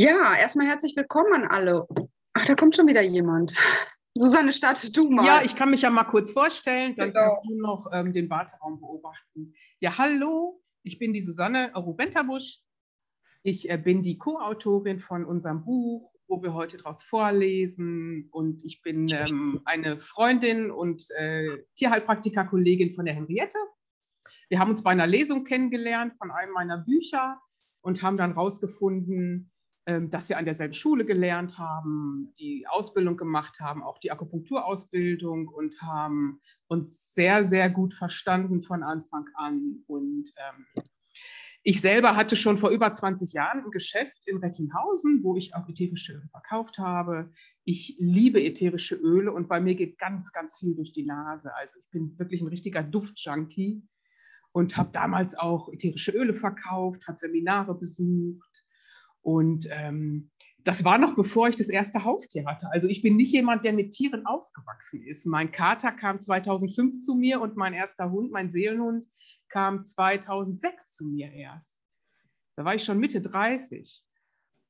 Ja, erstmal herzlich willkommen an alle. Ach, da kommt schon wieder jemand. Susanne, starte du mal. Ja, ich kann mich ja mal kurz vorstellen, dann genau. kannst du noch ähm, den Warteraum beobachten. Ja, hallo, ich bin die Susanne Rubentabusch. Ich äh, bin die Co-Autorin von unserem Buch, wo wir heute daraus vorlesen. Und ich bin ähm, eine Freundin und äh, Tierheilpraktiker-Kollegin von der Henriette. Wir haben uns bei einer Lesung kennengelernt von einem meiner Bücher und haben dann herausgefunden, ähm, dass wir an derselben Schule gelernt haben, die Ausbildung gemacht haben, auch die Akupunkturausbildung und haben uns sehr, sehr gut verstanden von Anfang an. Und ähm, ich selber hatte schon vor über 20 Jahren ein Geschäft in Rettinghausen, wo ich auch ätherische Öle verkauft habe. Ich liebe ätherische Öle und bei mir geht ganz, ganz viel durch die Nase. Also ich bin wirklich ein richtiger Duftjunkie und habe damals auch ätherische Öle verkauft, habe Seminare besucht und ähm, das war noch bevor ich das erste Haustier hatte. Also ich bin nicht jemand, der mit Tieren aufgewachsen ist. Mein Kater kam 2005 zu mir und mein erster Hund, mein Seelenhund, kam 2006 zu mir erst. Da war ich schon Mitte 30.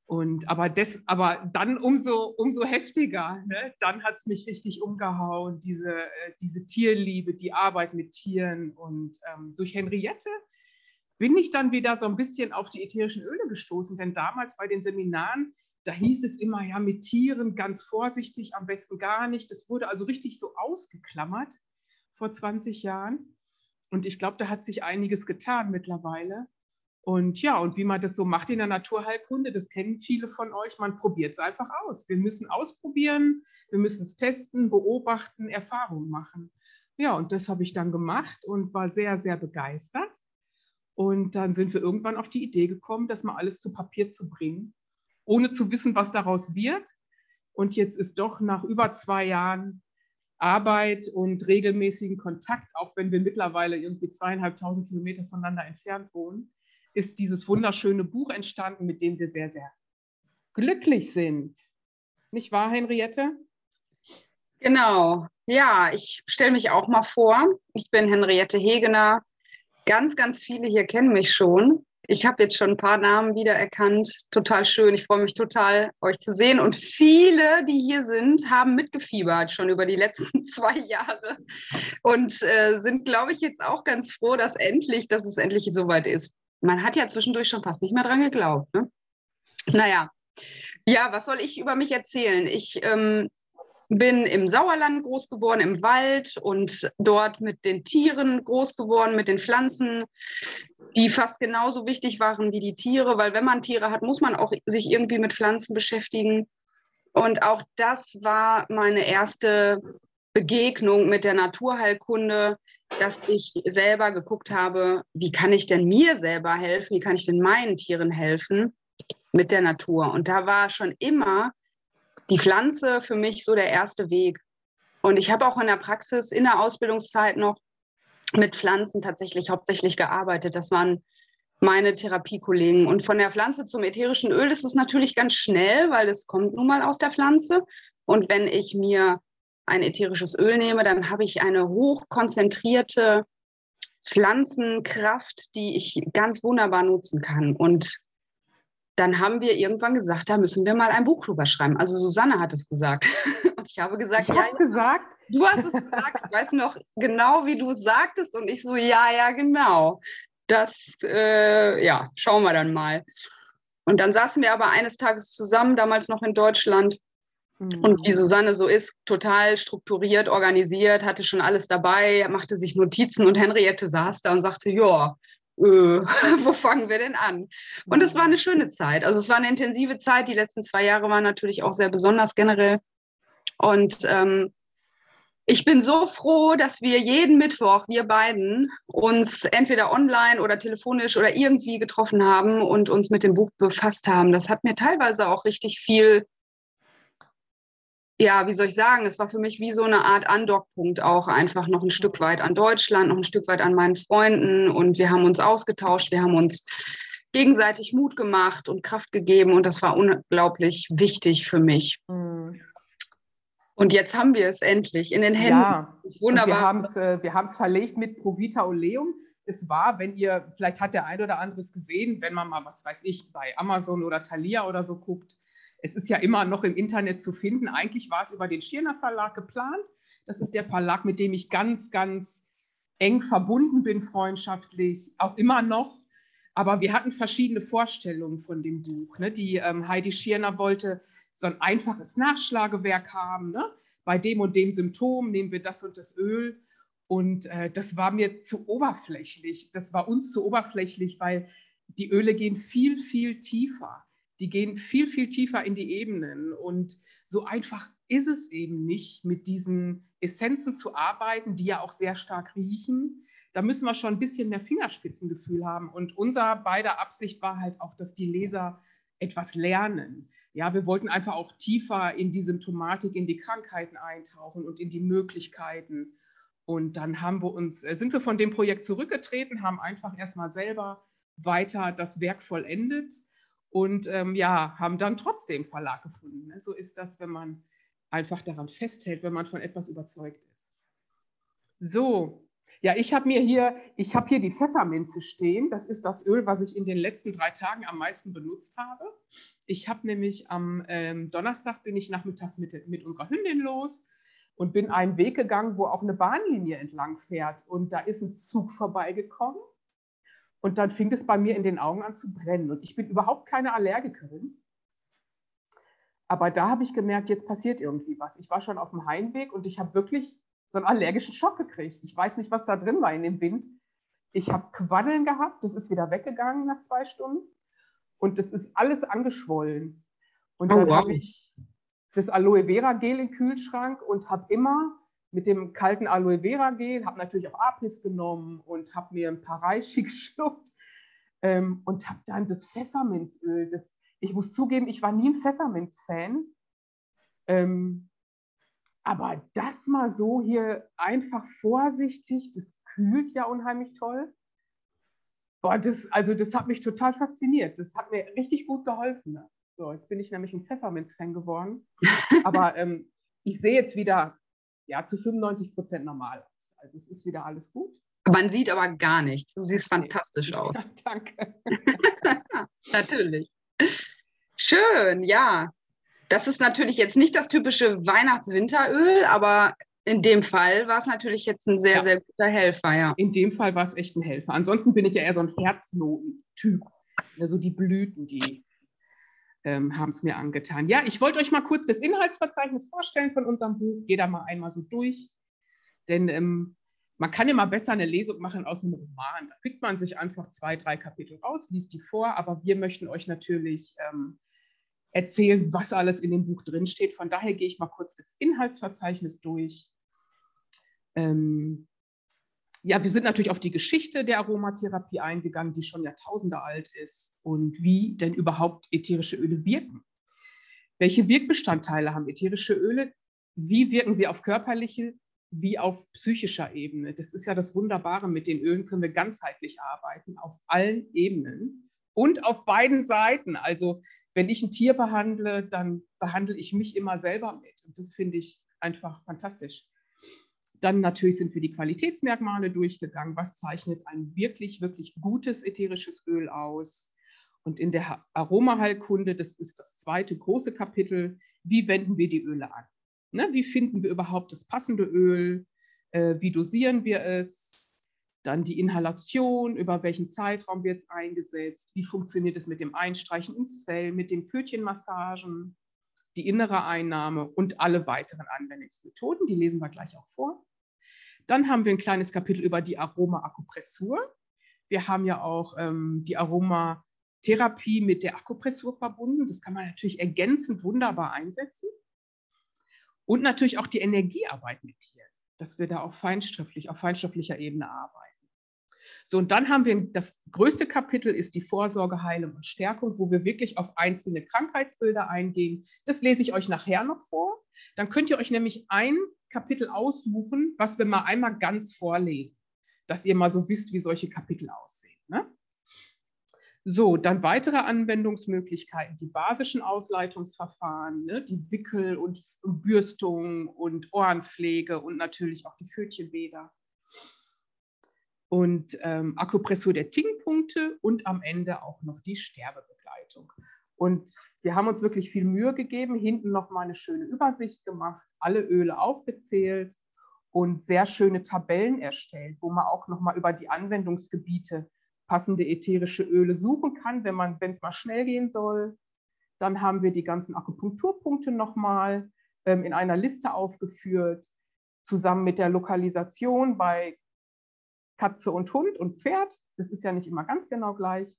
Und aber, des, aber dann umso, umso heftiger. Ne? Dann hat es mich richtig umgehauen, diese, äh, diese Tierliebe, die Arbeit mit Tieren. Und ähm, durch Henriette bin ich dann wieder so ein bisschen auf die ätherischen Öle gestoßen, denn damals bei den Seminaren, da hieß es immer, ja, mit Tieren ganz vorsichtig, am besten gar nicht. Das wurde also richtig so ausgeklammert vor 20 Jahren. Und ich glaube, da hat sich einiges getan mittlerweile. Und ja, und wie man das so macht in der Naturheilkunde, das kennen viele von euch, man probiert es einfach aus. Wir müssen ausprobieren, wir müssen es testen, beobachten, Erfahrungen machen. Ja, und das habe ich dann gemacht und war sehr, sehr begeistert. Und dann sind wir irgendwann auf die Idee gekommen, das mal alles zu Papier zu bringen, ohne zu wissen, was daraus wird. Und jetzt ist doch nach über zwei Jahren Arbeit und regelmäßigen Kontakt, auch wenn wir mittlerweile irgendwie zweieinhalbtausend Kilometer voneinander entfernt wohnen, ist dieses wunderschöne Buch entstanden, mit dem wir sehr, sehr glücklich sind. Nicht wahr, Henriette? Genau. Ja, ich stelle mich auch mal vor. Ich bin Henriette Hegener, Ganz, ganz viele hier kennen mich schon. Ich habe jetzt schon ein paar Namen wiedererkannt. Total schön. Ich freue mich total, euch zu sehen. Und viele, die hier sind, haben mitgefiebert schon über die letzten zwei Jahre und äh, sind, glaube ich, jetzt auch ganz froh, dass endlich, dass es endlich soweit ist. Man hat ja zwischendurch schon fast nicht mehr dran geglaubt. Ne? Naja, ja, was soll ich über mich erzählen? Ich ähm, bin im Sauerland groß geworden, im Wald und dort mit den Tieren groß geworden, mit den Pflanzen, die fast genauso wichtig waren wie die Tiere, weil wenn man Tiere hat, muss man auch sich irgendwie mit Pflanzen beschäftigen. Und auch das war meine erste Begegnung mit der Naturheilkunde, dass ich selber geguckt habe, wie kann ich denn mir selber helfen, wie kann ich denn meinen Tieren helfen mit der Natur. Und da war schon immer die Pflanze für mich so der erste Weg. Und ich habe auch in der Praxis, in der Ausbildungszeit noch mit Pflanzen tatsächlich hauptsächlich gearbeitet. Das waren meine Therapiekollegen. Und von der Pflanze zum ätherischen Öl ist es natürlich ganz schnell, weil es kommt nun mal aus der Pflanze. Und wenn ich mir ein ätherisches Öl nehme, dann habe ich eine hochkonzentrierte Pflanzenkraft, die ich ganz wunderbar nutzen kann. Und dann haben wir irgendwann gesagt, da müssen wir mal ein Buch drüber schreiben. Also Susanne hat es gesagt. Und ich habe gesagt, ich ja, es gesagt. Du hast es gesagt. Ich weiß noch genau, wie du es sagtest. Und ich so, ja, ja, genau. Das, äh, ja, schauen wir dann mal. Und dann saßen wir aber eines Tages zusammen, damals noch in Deutschland. Mhm. Und wie Susanne so ist, total strukturiert, organisiert, hatte schon alles dabei, machte sich Notizen und Henriette saß da und sagte, ja, äh, wo fangen wir denn an? Und es war eine schöne Zeit. Also es war eine intensive Zeit. Die letzten zwei Jahre waren natürlich auch sehr besonders generell. Und ähm, ich bin so froh, dass wir jeden Mittwoch, wir beiden, uns entweder online oder telefonisch oder irgendwie getroffen haben und uns mit dem Buch befasst haben. Das hat mir teilweise auch richtig viel ja, wie soll ich sagen, es war für mich wie so eine Art Andockpunkt auch einfach noch ein Stück weit an Deutschland, noch ein Stück weit an meinen Freunden und wir haben uns ausgetauscht, wir haben uns gegenseitig Mut gemacht und Kraft gegeben und das war unglaublich wichtig für mich. Mhm. Und jetzt haben wir es endlich in den Händen. Ja, wunderbar. Und wir haben es äh, verlegt mit Provita Oleum. Es war, wenn ihr, vielleicht hat der ein oder andere es gesehen, wenn man mal, was weiß ich, bei Amazon oder Thalia oder so guckt. Es ist ja immer noch im Internet zu finden. Eigentlich war es über den Schirner Verlag geplant. Das ist der Verlag, mit dem ich ganz, ganz eng verbunden bin, freundschaftlich, auch immer noch. Aber wir hatten verschiedene Vorstellungen von dem Buch. Ne? Die ähm, Heidi Schirner wollte so ein einfaches Nachschlagewerk haben. Ne? Bei dem und dem Symptom nehmen wir das und das Öl. Und äh, das war mir zu oberflächlich. Das war uns zu oberflächlich, weil die Öle gehen viel, viel tiefer. Die gehen viel, viel tiefer in die Ebenen. Und so einfach ist es eben nicht, mit diesen Essenzen zu arbeiten, die ja auch sehr stark riechen. Da müssen wir schon ein bisschen mehr Fingerspitzengefühl haben. Und unser beider Absicht war halt auch, dass die Leser etwas lernen. Ja, wir wollten einfach auch tiefer in die Symptomatik, in die Krankheiten eintauchen und in die Möglichkeiten. Und dann haben wir uns, äh, sind wir von dem Projekt zurückgetreten, haben einfach erstmal selber weiter das Werk vollendet und ähm, ja, haben dann trotzdem Verlag gefunden. Ne? So ist das, wenn man einfach daran festhält, wenn man von etwas überzeugt ist. So, ja, ich habe mir hier, ich habe hier die Pfefferminze stehen. Das ist das Öl, was ich in den letzten drei Tagen am meisten benutzt habe. Ich habe nämlich am ähm, Donnerstag bin ich nachmittags mit, mit unserer Hündin los und bin einen Weg gegangen, wo auch eine Bahnlinie entlang fährt. Und da ist ein Zug vorbeigekommen. Und dann fing es bei mir in den Augen an zu brennen. Und ich bin überhaupt keine Allergikerin. Aber da habe ich gemerkt, jetzt passiert irgendwie was. Ich war schon auf dem Heimweg und ich habe wirklich so einen allergischen Schock gekriegt. Ich weiß nicht, was da drin war in dem Wind. Ich habe Quaddeln gehabt, das ist wieder weggegangen nach zwei Stunden. Und das ist alles angeschwollen. Und oh, dann wow. habe ich das Aloe Vera Gel im Kühlschrank und habe immer mit dem kalten Aloe Vera Gel, habe natürlich auch Apis genommen und habe mir ein paar Reishi geschluckt ähm, und habe dann das Pfefferminzöl, das, ich muss zugeben, ich war nie ein Pfefferminz-Fan, ähm, aber das mal so hier einfach vorsichtig, das kühlt ja unheimlich toll. Boah, das, also das hat mich total fasziniert. Das hat mir richtig gut geholfen. Ne? So, jetzt bin ich nämlich ein Pfefferminz-Fan geworden. Aber ähm, ich sehe jetzt wieder ja, zu 95 Prozent normal aus. Also es ist wieder alles gut. Man sieht aber gar nichts. Du siehst fantastisch aus. Ja, danke. Natürlich. Schön, ja. Das ist natürlich jetzt nicht das typische Weihnachts-Winteröl, aber in dem Fall war es natürlich jetzt ein sehr, ja. sehr guter Helfer, ja. In dem Fall war es echt ein Helfer. Ansonsten bin ich ja eher so ein Herznoten-Typ. Also die Blüten, die ähm, haben es mir angetan. Ja, ich wollte euch mal kurz das Inhaltsverzeichnis vorstellen von unserem Buch. Geh da mal einmal so durch. Denn ähm, man kann immer besser eine Lesung machen aus einem Roman. Da pickt man sich einfach zwei, drei Kapitel raus, liest die vor. Aber wir möchten euch natürlich ähm, erzählen, was alles in dem Buch drinsteht. Von daher gehe ich mal kurz das Inhaltsverzeichnis durch. Ähm, ja, wir sind natürlich auf die Geschichte der Aromatherapie eingegangen, die schon Jahrtausende alt ist und wie denn überhaupt ätherische Öle wirken. Welche Wirkbestandteile haben ätherische Öle? Wie wirken sie auf körperliche wie auf psychischer Ebene? Das ist ja das Wunderbare. Mit den Ölen können wir ganzheitlich arbeiten, auf allen Ebenen und auf beiden Seiten. Also wenn ich ein Tier behandle, dann behandle ich mich immer selber mit. Und das finde ich einfach fantastisch. Dann natürlich sind wir die Qualitätsmerkmale durchgegangen. Was zeichnet ein wirklich, wirklich gutes ätherisches Öl aus? Und in der Aromaheilkunde, das ist das zweite große Kapitel, wie wenden wir die Öle an? Ne, wie finden wir überhaupt das passende Öl? Äh, wie dosieren wir es? Dann die Inhalation, über welchen Zeitraum wird es eingesetzt, wie funktioniert es mit dem Einstreichen ins Fell, mit den Pfötchenmassagen, die innere Einnahme und alle weiteren Anwendungsmethoden. Die lesen wir gleich auch vor. Dann haben wir ein kleines Kapitel über die Aroma-Akupressur. Wir haben ja auch ähm, die Aromatherapie mit der Akupressur verbunden. Das kann man natürlich ergänzend wunderbar einsetzen. Und natürlich auch die Energiearbeit mit Tieren, dass wir da auch feinstofflich, auf feinstofflicher Ebene arbeiten. So, und dann haben wir das größte Kapitel ist die Vorsorge, Heilung und Stärkung, wo wir wirklich auf einzelne Krankheitsbilder eingehen. Das lese ich euch nachher noch vor. Dann könnt ihr euch nämlich ein Kapitel aussuchen, was wir mal einmal ganz vorlesen, dass ihr mal so wisst, wie solche Kapitel aussehen. Ne? So, dann weitere Anwendungsmöglichkeiten, die basischen Ausleitungsverfahren, ne, die Wickel- und Bürstung und Ohrenpflege und natürlich auch die Pfötchenbäder. Und ähm, Akupressur der Tingpunkte und am Ende auch noch die Sterbebegleitung. Und wir haben uns wirklich viel Mühe gegeben, hinten nochmal eine schöne Übersicht gemacht, alle Öle aufgezählt und sehr schöne Tabellen erstellt, wo man auch nochmal über die Anwendungsgebiete passende ätherische Öle suchen kann, wenn man, wenn es mal schnell gehen soll. Dann haben wir die ganzen Akupunkturpunkte nochmal ähm, in einer Liste aufgeführt, zusammen mit der Lokalisation bei Katze und Hund und Pferd. Das ist ja nicht immer ganz genau gleich.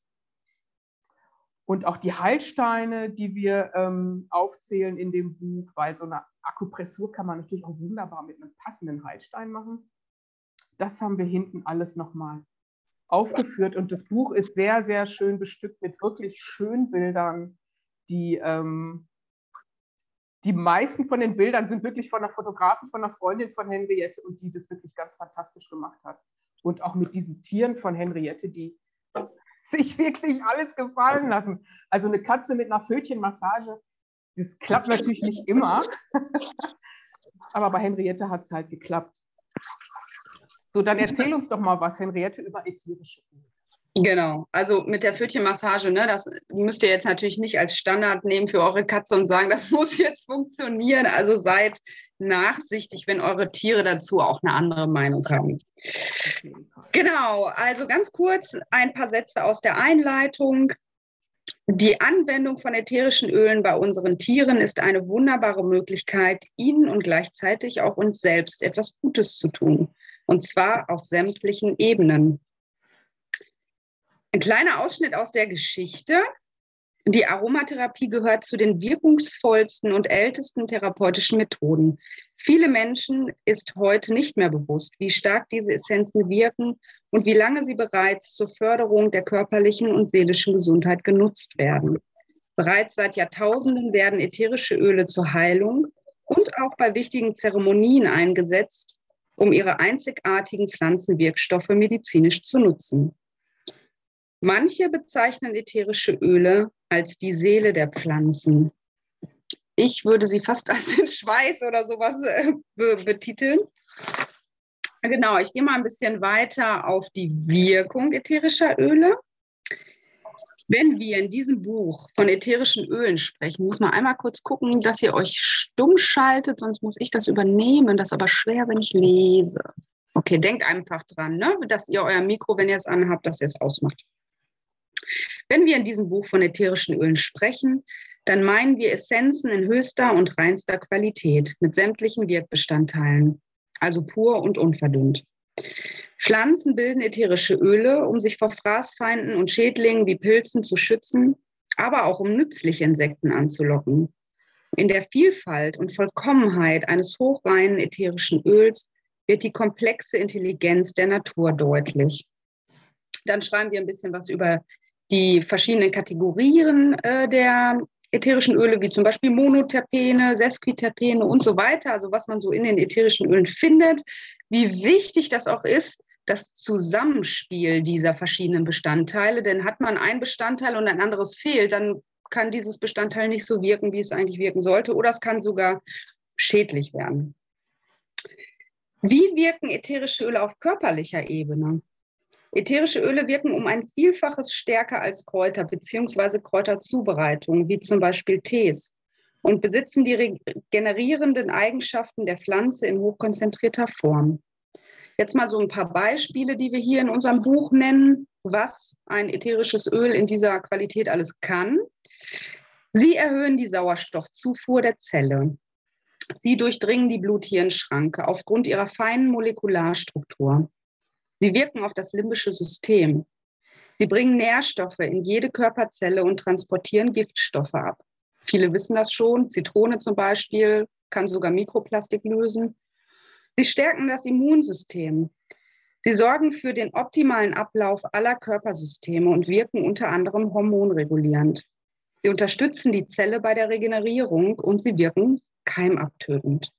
Und auch die Heilsteine, die wir ähm, aufzählen in dem Buch, weil so eine Akupressur kann man natürlich auch wunderbar mit einem passenden Heilstein machen. Das haben wir hinten alles nochmal aufgeführt. Und das Buch ist sehr, sehr schön bestückt mit wirklich schönen Bildern, die ähm, die meisten von den Bildern sind wirklich von einer Fotografin, von einer Freundin von Henriette und die das wirklich ganz fantastisch gemacht hat. Und auch mit diesen Tieren von Henriette, die sich wirklich alles gefallen lassen. Also eine Katze mit einer Fötchenmassage, das klappt natürlich nicht immer. Aber bei Henriette hat es halt geklappt. So, dann erzähl uns doch mal was, Henriette, über ätherische Öle. Genau, also mit der Pfötchenmassage, ne, das müsst ihr jetzt natürlich nicht als Standard nehmen für eure Katze und sagen, das muss jetzt funktionieren. Also seid nachsichtig, wenn eure Tiere dazu auch eine andere Meinung haben. Genau, also ganz kurz ein paar Sätze aus der Einleitung. Die Anwendung von ätherischen Ölen bei unseren Tieren ist eine wunderbare Möglichkeit, ihnen und gleichzeitig auch uns selbst etwas Gutes zu tun. Und zwar auf sämtlichen Ebenen. Ein kleiner Ausschnitt aus der Geschichte. Die Aromatherapie gehört zu den wirkungsvollsten und ältesten therapeutischen Methoden. Viele Menschen ist heute nicht mehr bewusst, wie stark diese Essenzen wirken und wie lange sie bereits zur Förderung der körperlichen und seelischen Gesundheit genutzt werden. Bereits seit Jahrtausenden werden ätherische Öle zur Heilung und auch bei wichtigen Zeremonien eingesetzt, um ihre einzigartigen Pflanzenwirkstoffe medizinisch zu nutzen. Manche bezeichnen ätherische Öle als die Seele der Pflanzen. Ich würde sie fast als den Schweiß oder sowas äh, be betiteln. Genau, ich gehe mal ein bisschen weiter auf die Wirkung ätherischer Öle. Wenn wir in diesem Buch von ätherischen Ölen sprechen, muss man einmal kurz gucken, dass ihr euch stumm schaltet, sonst muss ich das übernehmen. Das ist aber schwer, wenn ich lese. Okay, denkt einfach dran, ne? dass ihr euer Mikro, wenn ihr es anhabt, dass ihr es ausmacht. Wenn wir in diesem Buch von ätherischen Ölen sprechen, dann meinen wir Essenzen in höchster und reinster Qualität mit sämtlichen Wirkbestandteilen, also pur und unverdünnt. Pflanzen bilden ätherische Öle, um sich vor Fraßfeinden und Schädlingen wie Pilzen zu schützen, aber auch um nützliche Insekten anzulocken. In der Vielfalt und Vollkommenheit eines hochreinen ätherischen Öls wird die komplexe Intelligenz der Natur deutlich. Dann schreiben wir ein bisschen was über die verschiedenen Kategorien äh, der ätherischen Öle, wie zum Beispiel Monoterpene, Sesquiterpene und so weiter, also was man so in den ätherischen Ölen findet, wie wichtig das auch ist, das Zusammenspiel dieser verschiedenen Bestandteile. Denn hat man ein Bestandteil und ein anderes fehlt, dann kann dieses Bestandteil nicht so wirken, wie es eigentlich wirken sollte, oder es kann sogar schädlich werden. Wie wirken ätherische Öle auf körperlicher Ebene? Ätherische Öle wirken um ein Vielfaches stärker als Kräuter bzw. Kräuterzubereitungen, wie zum Beispiel Tees, und besitzen die regenerierenden Eigenschaften der Pflanze in hochkonzentrierter Form. Jetzt mal so ein paar Beispiele, die wir hier in unserem Buch nennen, was ein ätherisches Öl in dieser Qualität alles kann. Sie erhöhen die Sauerstoffzufuhr der Zelle. Sie durchdringen die Blut-Hirn-Schranke aufgrund ihrer feinen Molekularstruktur. Sie wirken auf das limbische System. Sie bringen Nährstoffe in jede Körperzelle und transportieren Giftstoffe ab. Viele wissen das schon. Zitrone zum Beispiel kann sogar Mikroplastik lösen. Sie stärken das Immunsystem. Sie sorgen für den optimalen Ablauf aller Körpersysteme und wirken unter anderem hormonregulierend. Sie unterstützen die Zelle bei der Regenerierung und sie wirken keimabtötend.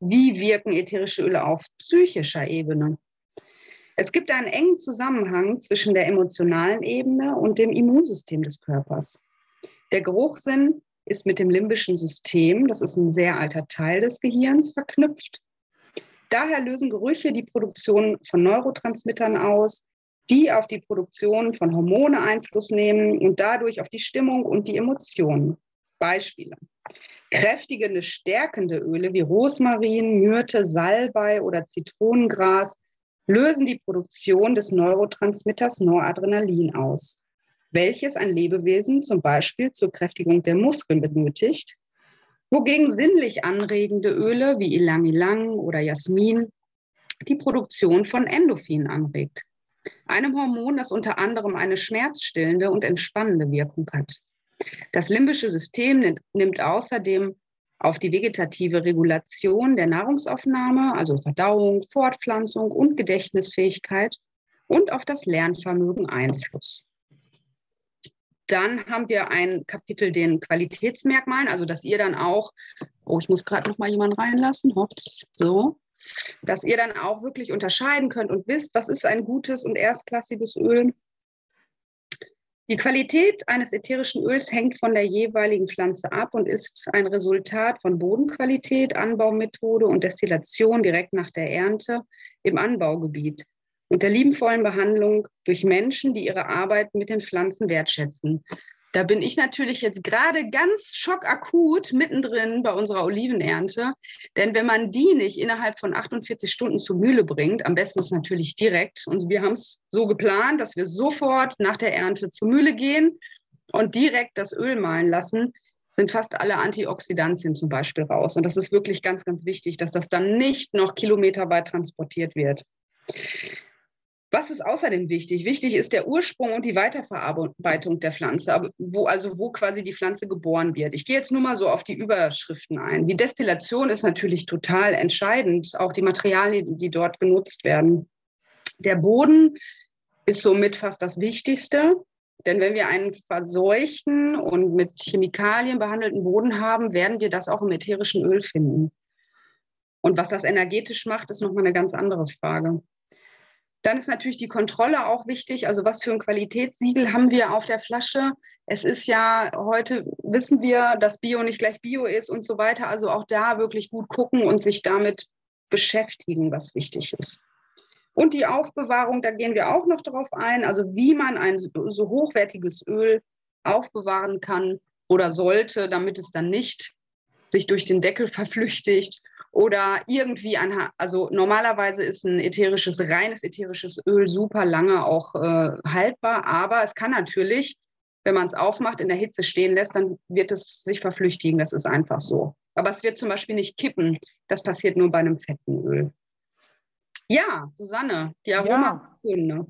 Wie wirken ätherische Öle auf psychischer Ebene? Es gibt einen engen Zusammenhang zwischen der emotionalen Ebene und dem Immunsystem des Körpers. Der Geruchssinn ist mit dem limbischen System, das ist ein sehr alter Teil des Gehirns, verknüpft. Daher lösen Gerüche die Produktion von Neurotransmittern aus, die auf die Produktion von Hormone Einfluss nehmen und dadurch auf die Stimmung und die Emotionen. Beispiele. Kräftigende, stärkende Öle wie Rosmarin, Myrte, Salbei oder Zitronengras lösen die Produktion des Neurotransmitters Noradrenalin aus, welches ein Lebewesen zum Beispiel zur Kräftigung der Muskeln benötigt, wogegen sinnlich anregende Öle wie Ilang-Ilang oder Jasmin die Produktion von Endorphin anregt, einem Hormon, das unter anderem eine schmerzstillende und entspannende Wirkung hat. Das limbische System nimmt außerdem auf die vegetative Regulation der Nahrungsaufnahme, also Verdauung, Fortpflanzung und Gedächtnisfähigkeit und auf das Lernvermögen Einfluss. Dann haben wir ein Kapitel den Qualitätsmerkmalen, also dass ihr dann auch, oh, ich muss gerade noch mal jemanden reinlassen, hops, so, dass ihr dann auch wirklich unterscheiden könnt und wisst, was ist ein gutes und erstklassiges Öl die Qualität eines ätherischen Öls hängt von der jeweiligen Pflanze ab und ist ein Resultat von Bodenqualität, Anbaumethode und Destillation direkt nach der Ernte im Anbaugebiet und der liebenvollen Behandlung durch Menschen, die ihre Arbeit mit den Pflanzen wertschätzen. Da bin ich natürlich jetzt gerade ganz schockakut mittendrin bei unserer Olivenernte. Denn wenn man die nicht innerhalb von 48 Stunden zur Mühle bringt, am besten ist natürlich direkt. Und wir haben es so geplant, dass wir sofort nach der Ernte zur Mühle gehen und direkt das Öl mahlen lassen, sind fast alle Antioxidantien zum Beispiel raus. Und das ist wirklich ganz, ganz wichtig, dass das dann nicht noch kilometerweit transportiert wird. Was ist außerdem wichtig? Wichtig ist der Ursprung und die Weiterverarbeitung der Pflanze, wo, also wo quasi die Pflanze geboren wird. Ich gehe jetzt nur mal so auf die Überschriften ein. Die Destillation ist natürlich total entscheidend, auch die Materialien, die dort genutzt werden. Der Boden ist somit fast das Wichtigste, denn wenn wir einen verseuchten und mit Chemikalien behandelten Boden haben, werden wir das auch im ätherischen Öl finden. Und was das energetisch macht, ist nochmal eine ganz andere Frage. Dann ist natürlich die Kontrolle auch wichtig. Also was für ein Qualitätssiegel haben wir auf der Flasche? Es ist ja heute, wissen wir, dass Bio nicht gleich Bio ist und so weiter. Also auch da wirklich gut gucken und sich damit beschäftigen, was wichtig ist. Und die Aufbewahrung, da gehen wir auch noch darauf ein, also wie man ein so hochwertiges Öl aufbewahren kann oder sollte, damit es dann nicht sich durch den Deckel verflüchtigt oder irgendwie ein, also normalerweise ist ein ätherisches, reines ätherisches Öl super lange auch äh, haltbar, aber es kann natürlich, wenn man es aufmacht, in der Hitze stehen lässt, dann wird es sich verflüchtigen. Das ist einfach so. Aber es wird zum Beispiel nicht kippen. Das passiert nur bei einem fetten Öl. Ja, Susanne, die Aroma. Ja.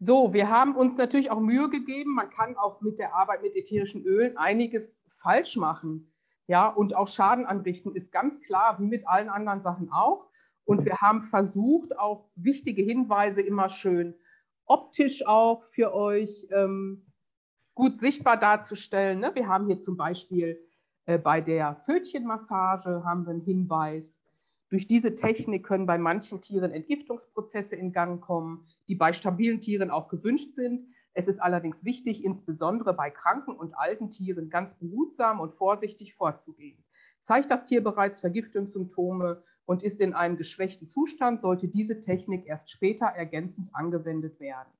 So, wir haben uns natürlich auch Mühe gegeben. Man kann auch mit der Arbeit mit ätherischen Ölen einiges falsch machen ja, und auch Schaden anrichten, ist ganz klar, wie mit allen anderen Sachen auch. Und wir haben versucht, auch wichtige Hinweise immer schön optisch auch für euch ähm, gut sichtbar darzustellen. Ne? Wir haben hier zum Beispiel äh, bei der Fötchenmassage haben wir einen Hinweis. Durch diese Technik können bei manchen Tieren Entgiftungsprozesse in Gang kommen, die bei stabilen Tieren auch gewünscht sind. Es ist allerdings wichtig, insbesondere bei kranken und alten Tieren ganz behutsam und vorsichtig vorzugehen. Zeigt das Tier bereits Vergiftungssymptome und ist in einem geschwächten Zustand, sollte diese Technik erst später ergänzend angewendet werden.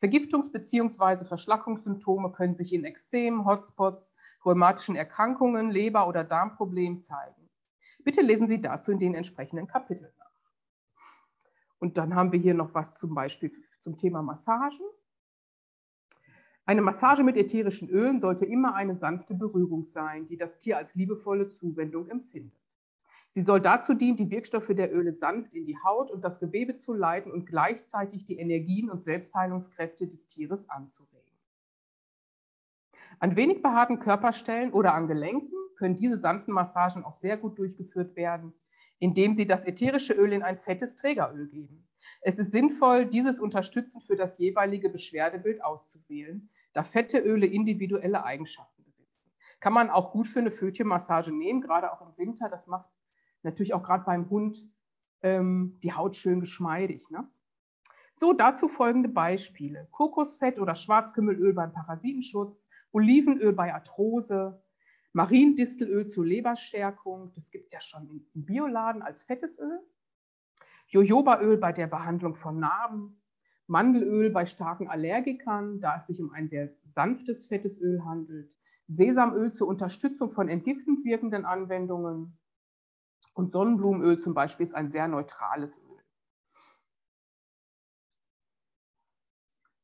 Vergiftungs- bzw. Verschlackungssymptome können sich in Ekzem, Hotspots, rheumatischen Erkrankungen, Leber- oder Darmproblemen zeigen. Bitte lesen Sie dazu in den entsprechenden Kapiteln nach. Und dann haben wir hier noch was zum Beispiel zum Thema Massagen. Eine Massage mit ätherischen Ölen sollte immer eine sanfte Berührung sein, die das Tier als liebevolle Zuwendung empfindet. Sie soll dazu dienen, die Wirkstoffe der Öle sanft in die Haut und das Gewebe zu leiten und gleichzeitig die Energien und Selbstheilungskräfte des Tieres anzuregen. An wenig behaarten Körperstellen oder an Gelenken können diese sanften Massagen auch sehr gut durchgeführt werden, indem Sie das ätherische Öl in ein fettes Trägeröl geben. Es ist sinnvoll, dieses unterstützend für das jeweilige Beschwerdebild auszuwählen, da fette Öle individuelle Eigenschaften besitzen. Kann man auch gut für eine Fötchenmassage nehmen, gerade auch im Winter. Das macht natürlich auch gerade beim Hund ähm, die Haut schön geschmeidig. Ne? So, dazu folgende Beispiele. Kokosfett oder Schwarzkümmelöl beim Parasitenschutz, Olivenöl bei Arthrose, Mariendistelöl zur Leberstärkung, das gibt es ja schon im Bioladen als fettes Öl, Jojobaöl bei der Behandlung von Narben, Mandelöl bei starken Allergikern, da es sich um ein sehr sanftes fettes Öl handelt, Sesamöl zur Unterstützung von entgiftend wirkenden Anwendungen und Sonnenblumenöl zum Beispiel ist ein sehr neutrales Öl.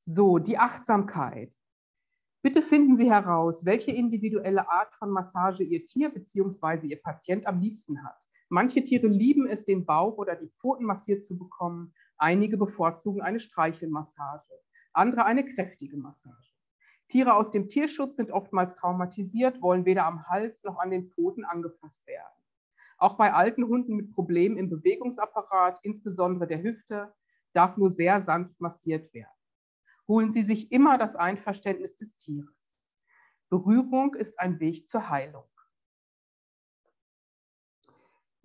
So, die Achtsamkeit. Bitte finden Sie heraus, welche individuelle Art von Massage Ihr Tier bzw. Ihr Patient am liebsten hat. Manche Tiere lieben es, den Bauch oder die Pfoten massiert zu bekommen. Einige bevorzugen eine Streichelmassage, andere eine kräftige Massage. Tiere aus dem Tierschutz sind oftmals traumatisiert, wollen weder am Hals noch an den Pfoten angefasst werden. Auch bei alten Hunden mit Problemen im Bewegungsapparat, insbesondere der Hüfte, darf nur sehr sanft massiert werden holen Sie sich immer das Einverständnis des Tieres. Berührung ist ein Weg zur Heilung.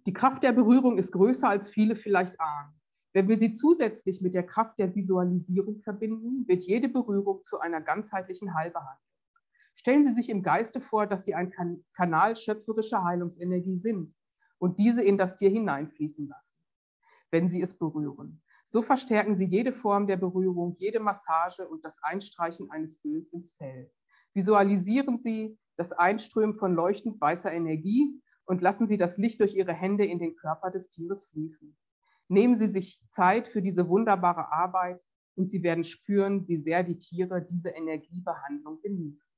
Die Kraft der Berührung ist größer, als viele vielleicht ahnen. Wenn wir sie zusätzlich mit der Kraft der Visualisierung verbinden, wird jede Berührung zu einer ganzheitlichen Heilbehandlung. Stellen Sie sich im Geiste vor, dass Sie ein Kanal schöpferischer Heilungsenergie sind und diese in das Tier hineinfließen lassen, wenn Sie es berühren. So verstärken Sie jede Form der Berührung, jede Massage und das Einstreichen eines Öls ins Fell. Visualisieren Sie das Einströmen von leuchtend weißer Energie und lassen Sie das Licht durch Ihre Hände in den Körper des Tieres fließen. Nehmen Sie sich Zeit für diese wunderbare Arbeit und Sie werden spüren, wie sehr die Tiere diese Energiebehandlung genießen.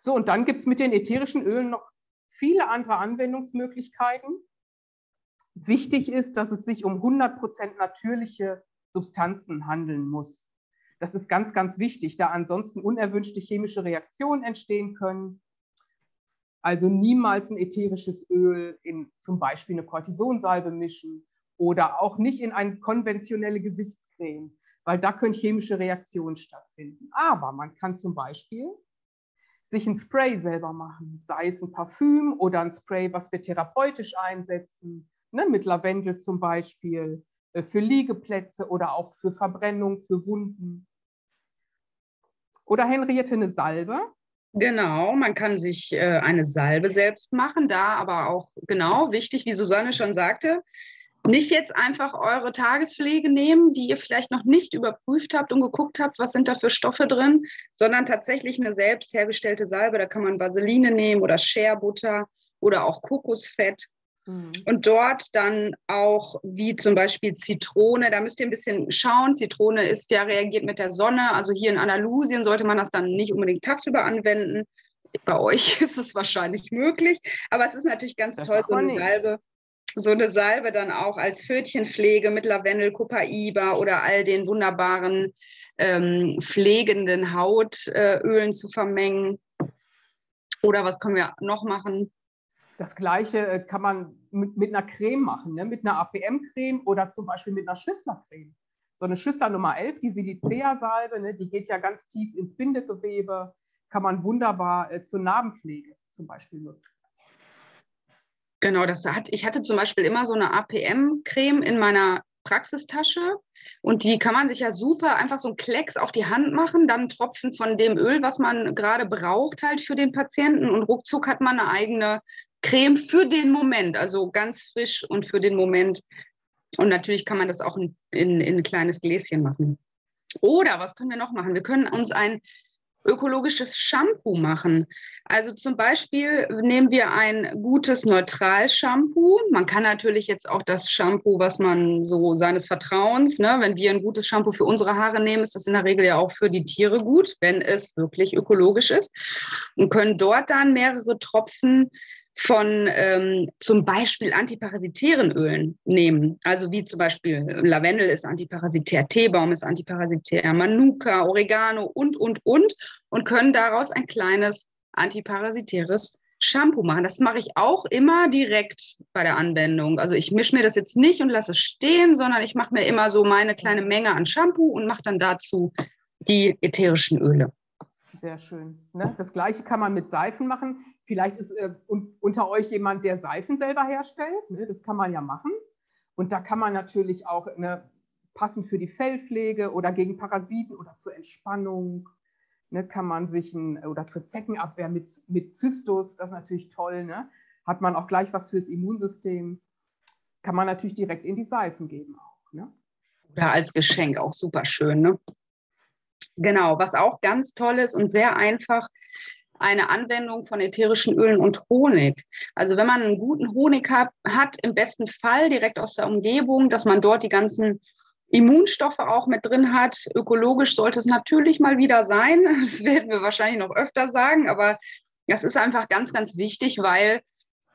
So, und dann gibt es mit den ätherischen Ölen noch viele andere Anwendungsmöglichkeiten. Wichtig ist, dass es sich um 100% natürliche Substanzen handeln muss. Das ist ganz, ganz wichtig, da ansonsten unerwünschte chemische Reaktionen entstehen können. Also niemals ein ätherisches Öl in zum Beispiel eine Cortisonsalbe mischen oder auch nicht in eine konventionelle Gesichtscreme, weil da können chemische Reaktionen stattfinden. Aber man kann zum Beispiel sich ein Spray selber machen, sei es ein Parfüm oder ein Spray, was wir therapeutisch einsetzen ne, mit Lavendel zum Beispiel, äh, für Liegeplätze oder auch für Verbrennung, für Wunden. Oder Henriette eine Salbe. Genau, man kann sich äh, eine Salbe selbst machen, da aber auch genau wichtig, wie Susanne schon sagte, nicht jetzt einfach eure Tagespflege nehmen, die ihr vielleicht noch nicht überprüft habt und geguckt habt, was sind da für Stoffe drin, sondern tatsächlich eine selbst hergestellte Salbe. Da kann man Vaseline nehmen oder Scherbutter oder auch Kokosfett Mhm. Und dort dann auch wie zum Beispiel Zitrone, da müsst ihr ein bisschen schauen. Zitrone ist ja reagiert mit der Sonne. Also hier in Andalusien sollte man das dann nicht unbedingt tagsüber anwenden. Bei euch ist es wahrscheinlich möglich, aber es ist natürlich ganz das toll, so eine Salbe. So eine Salbe dann auch als Pfötchenpflege mit Lavendel, Copaiba oder all den wunderbaren ähm, pflegenden Hautölen äh, zu vermengen. Oder was können wir noch machen? Das gleiche äh, kann man mit, mit einer Creme machen, ne? mit einer APM-Creme oder zum Beispiel mit einer Schüsslercreme. So eine Schüssler Nummer 11, die Silicea-Salbe, ne? die geht ja ganz tief ins Bindegewebe, kann man wunderbar äh, zur Narbenpflege zum Beispiel nutzen. Genau, das hat, ich hatte zum Beispiel immer so eine APM-Creme in meiner Praxistasche und die kann man sich ja super einfach so einen Klecks auf die Hand machen, dann Tropfen von dem Öl, was man gerade braucht halt für den Patienten und ruckzuck hat man eine eigene Creme für den Moment, also ganz frisch und für den Moment. Und natürlich kann man das auch in, in, in ein kleines Gläschen machen. Oder was können wir noch machen? Wir können uns ein ökologisches Shampoo machen. Also zum Beispiel nehmen wir ein gutes Neutral-Shampoo. Man kann natürlich jetzt auch das Shampoo, was man so seines Vertrauens, ne, wenn wir ein gutes Shampoo für unsere Haare nehmen, ist das in der Regel ja auch für die Tiere gut, wenn es wirklich ökologisch ist. Und können dort dann mehrere Tropfen von ähm, zum Beispiel antiparasitären Ölen nehmen. Also wie zum Beispiel Lavendel ist antiparasitär, Teebaum ist antiparasitär, Manuka, Oregano und, und, und und können daraus ein kleines antiparasitäres Shampoo machen. Das mache ich auch immer direkt bei der Anwendung. Also ich mische mir das jetzt nicht und lasse es stehen, sondern ich mache mir immer so meine kleine Menge an Shampoo und mache dann dazu die ätherischen Öle. Sehr schön. Ne? Das gleiche kann man mit Seifen machen. Vielleicht ist äh, un unter euch jemand, der Seifen selber herstellt. Ne? Das kann man ja machen. Und da kann man natürlich auch ne, passend für die Fellpflege oder gegen Parasiten oder zur Entspannung ne, kann man sich ein, oder zur Zeckenabwehr mit, mit Zystus, das ist natürlich toll, ne? hat man auch gleich was fürs Immunsystem. Kann man natürlich direkt in die Seifen geben auch. Ne? Oder als Geschenk auch super schön. Ne? Genau, was auch ganz toll ist und sehr einfach, eine Anwendung von ätherischen Ölen und Honig. Also wenn man einen guten Honig hat, hat, im besten Fall direkt aus der Umgebung, dass man dort die ganzen Immunstoffe auch mit drin hat. Ökologisch sollte es natürlich mal wieder sein. Das werden wir wahrscheinlich noch öfter sagen, aber das ist einfach ganz, ganz wichtig, weil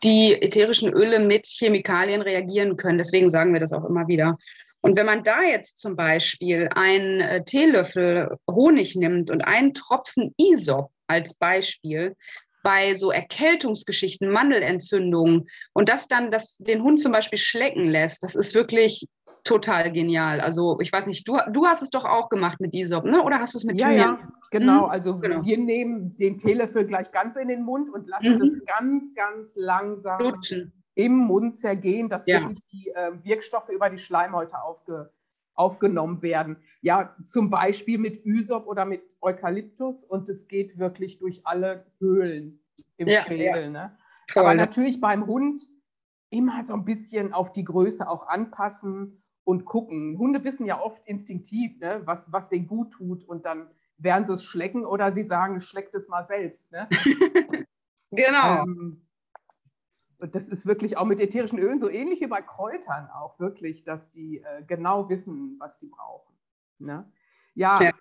die ätherischen Öle mit Chemikalien reagieren können. Deswegen sagen wir das auch immer wieder. Und wenn man da jetzt zum Beispiel einen äh, Teelöffel Honig nimmt und einen Tropfen Isop als Beispiel bei so Erkältungsgeschichten, Mandelentzündungen und das dann das, den Hund zum Beispiel schlecken lässt, das ist wirklich total genial. Also ich weiß nicht, du, du hast es doch auch gemacht mit Isop, ne? oder hast du es mit Ja, Thymian? ja, genau. Hm? Also genau. wir nehmen den Teelöffel gleich ganz in den Mund und lassen mhm. das ganz, ganz langsam Lutschen. Im Mund zergehen, dass ja. wirklich die äh, Wirkstoffe über die Schleimhäute aufge, aufgenommen werden. Ja, zum Beispiel mit Isop oder mit Eukalyptus und es geht wirklich durch alle Höhlen im ja, Schädel. Ja. Ne? Toll, Aber natürlich beim Hund immer so ein bisschen auf die Größe auch anpassen und gucken. Hunde wissen ja oft instinktiv, ne, was, was denen gut tut und dann werden sie es schlecken oder sie sagen, schleckt es mal selbst. Ne? genau. Ähm, das ist wirklich auch mit ätherischen Ölen so ähnlich wie bei Kräutern auch wirklich, dass die äh, genau wissen, was die brauchen. Ne? Ja, ja,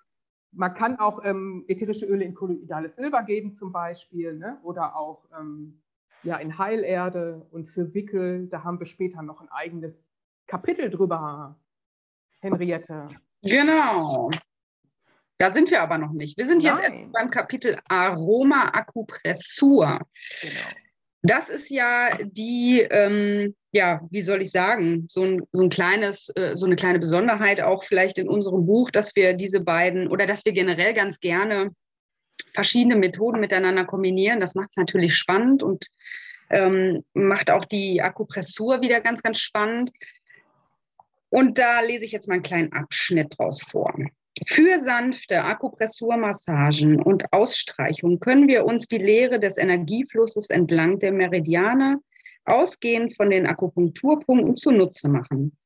man kann auch ähm, ätherische Öle in kolloidales Silber geben zum Beispiel ne? oder auch ähm, ja, in Heilerde und für Wickel. Da haben wir später noch ein eigenes Kapitel drüber, Henriette. Genau. Da sind wir aber noch nicht. Wir sind Nein. jetzt erst beim Kapitel Aroma Akupressur. Genau. Das ist ja die, ähm, ja, wie soll ich sagen, so ein, so ein kleines, äh, so eine kleine Besonderheit auch vielleicht in unserem Buch, dass wir diese beiden oder dass wir generell ganz gerne verschiedene Methoden miteinander kombinieren. Das macht es natürlich spannend und ähm, macht auch die Akupressur wieder ganz, ganz spannend. Und da lese ich jetzt mal einen kleinen Abschnitt draus vor. Für sanfte Akupressurmassagen und Ausstreichung können wir uns die Lehre des Energieflusses entlang der Meridiane ausgehend von den Akupunkturpunkten zunutze machen.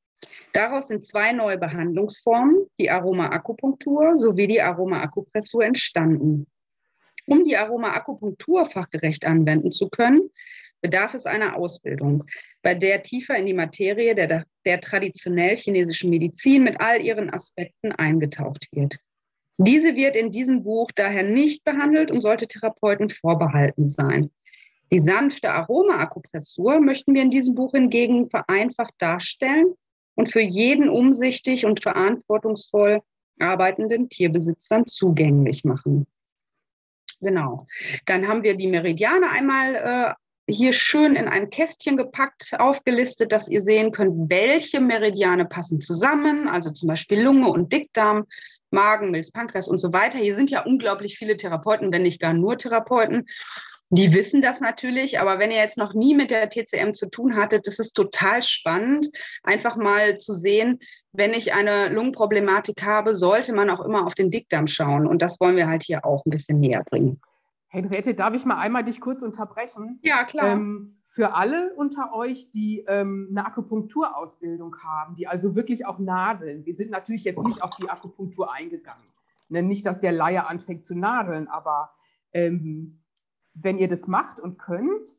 Daraus sind zwei neue Behandlungsformen, die Aroma-Akupunktur sowie die Aroma-Akupressur entstanden. Um die Aroma-Akupunktur fachgerecht anwenden zu können, bedarf es einer Ausbildung, bei der tiefer in die Materie der, der traditionell chinesischen Medizin mit all ihren Aspekten eingetaucht wird. Diese wird in diesem Buch daher nicht behandelt und sollte Therapeuten vorbehalten sein. Die sanfte Aroma-Akupressur möchten wir in diesem Buch hingegen vereinfacht darstellen und für jeden umsichtig und verantwortungsvoll arbeitenden Tierbesitzern zugänglich machen. Genau. Dann haben wir die Meridiane einmal äh, hier schön in ein Kästchen gepackt, aufgelistet, dass ihr sehen könnt, welche Meridiane passen zusammen, also zum Beispiel Lunge und Dickdarm, Magen, Milz, Pankreas und so weiter. Hier sind ja unglaublich viele Therapeuten, wenn nicht gar nur Therapeuten. Die wissen das natürlich, aber wenn ihr jetzt noch nie mit der TCM zu tun hattet, das ist total spannend, einfach mal zu sehen, wenn ich eine Lungenproblematik habe, sollte man auch immer auf den Dickdarm schauen. Und das wollen wir halt hier auch ein bisschen näher bringen. Henriette, darf ich mal einmal dich kurz unterbrechen? Ja, klar. Ähm, für alle unter euch, die ähm, eine Akupunkturausbildung haben, die also wirklich auch nadeln, wir sind natürlich jetzt nicht auf die Akupunktur eingegangen. Ne? Nicht, dass der Laie anfängt zu nadeln, aber ähm, wenn ihr das macht und könnt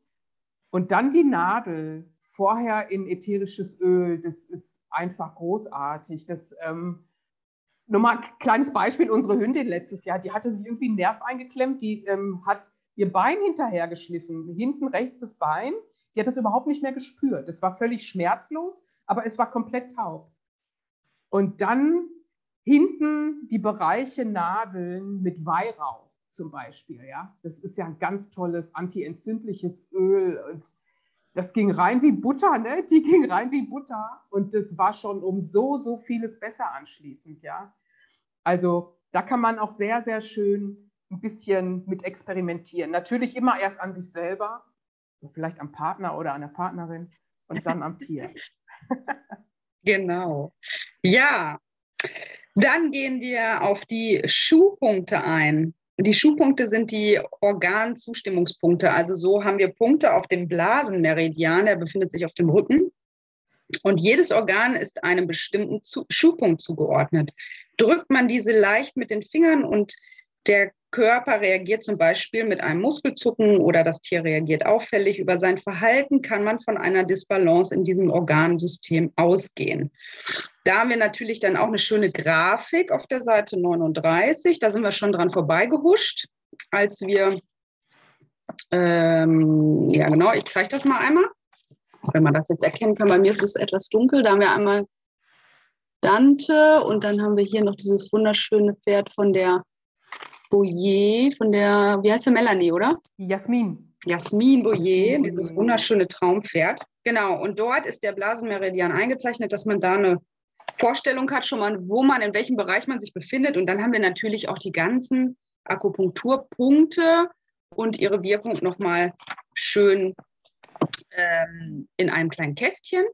und dann die Nadel vorher in ätherisches Öl, das ist einfach großartig. Das ähm, nur mal ein kleines Beispiel, unsere Hündin letztes Jahr, die hatte sich irgendwie einen Nerv eingeklemmt, die ähm, hat ihr Bein hinterhergeschliffen, hinten rechts das Bein, die hat das überhaupt nicht mehr gespürt. Das war völlig schmerzlos, aber es war komplett taub. Und dann hinten die Bereiche Nadeln mit Weihrauch zum Beispiel, ja. Das ist ja ein ganz tolles antientzündliches Öl und das ging rein wie Butter, ne? Die ging rein wie Butter und das war schon um so, so vieles besser anschließend, ja. Also da kann man auch sehr, sehr schön ein bisschen mit experimentieren. Natürlich immer erst an sich selber, vielleicht am Partner oder an der Partnerin und dann am Tier. Genau. Ja, dann gehen wir auf die Schuhpunkte ein. Die Schuhpunkte sind die Organzustimmungspunkte. Also so haben wir Punkte auf dem Blasenmeridian, der befindet sich auf dem Rücken. Und jedes Organ ist einem bestimmten Schuhpunkt zugeordnet. Drückt man diese leicht mit den Fingern und der Körper reagiert zum Beispiel mit einem Muskelzucken oder das Tier reagiert auffällig. Über sein Verhalten kann man von einer Disbalance in diesem Organsystem ausgehen. Da haben wir natürlich dann auch eine schöne Grafik auf der Seite 39. Da sind wir schon dran vorbeigehuscht, als wir, ähm, ja genau, ich zeige das mal einmal, wenn man das jetzt erkennen kann. Bei mir ist es etwas dunkel. Da haben wir einmal Dante und dann haben wir hier noch dieses wunderschöne Pferd von der Boyer, von der, wie heißt der Melanie, oder? Jasmin. Jasmin Boyer, dieses wunderschöne Traumpferd. Genau, und dort ist der Blasenmeridian eingezeichnet, dass man da eine Vorstellung hat, schon mal, wo man, in welchem Bereich man sich befindet. Und dann haben wir natürlich auch die ganzen Akupunkturpunkte und ihre Wirkung nochmal schön ähm, in einem kleinen Kästchen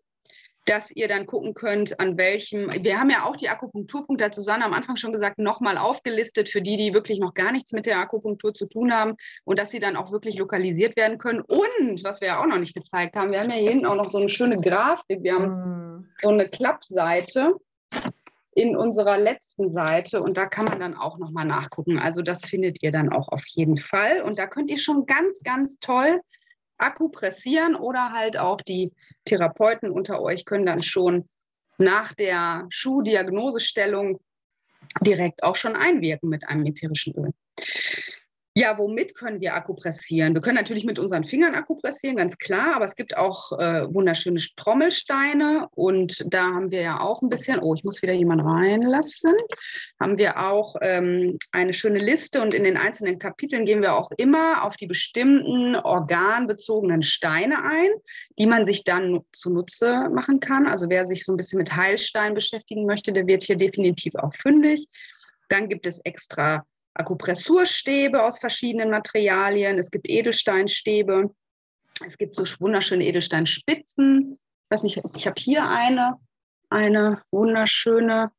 dass ihr dann gucken könnt, an welchem, wir haben ja auch die Akupunkturpunkte, hat Susanne am Anfang schon gesagt, nochmal aufgelistet für die, die wirklich noch gar nichts mit der Akupunktur zu tun haben und dass sie dann auch wirklich lokalisiert werden können. Und, was wir ja auch noch nicht gezeigt haben, wir haben ja hier hinten auch noch so eine schöne Grafik, wir haben mm. so eine Klappseite in unserer letzten Seite und da kann man dann auch nochmal nachgucken. Also das findet ihr dann auch auf jeden Fall und da könnt ihr schon ganz, ganz toll akupressieren oder halt auch die Therapeuten unter euch können dann schon nach der Schuhdiagnosestellung direkt auch schon einwirken mit einem ätherischen Öl. Ja, womit können wir akupressieren? Wir können natürlich mit unseren Fingern akupressieren, ganz klar, aber es gibt auch äh, wunderschöne Trommelsteine und da haben wir ja auch ein bisschen, oh, ich muss wieder jemanden reinlassen, haben wir auch ähm, eine schöne Liste und in den einzelnen Kapiteln gehen wir auch immer auf die bestimmten organbezogenen Steine ein, die man sich dann zunutze machen kann. Also wer sich so ein bisschen mit Heilstein beschäftigen möchte, der wird hier definitiv auch fündig. Dann gibt es extra Akupressurstäbe aus verschiedenen Materialien. Es gibt Edelsteinstäbe. Es gibt so wunderschöne Edelsteinspitzen. Ich weiß nicht, ich habe hier eine, eine wunderschöne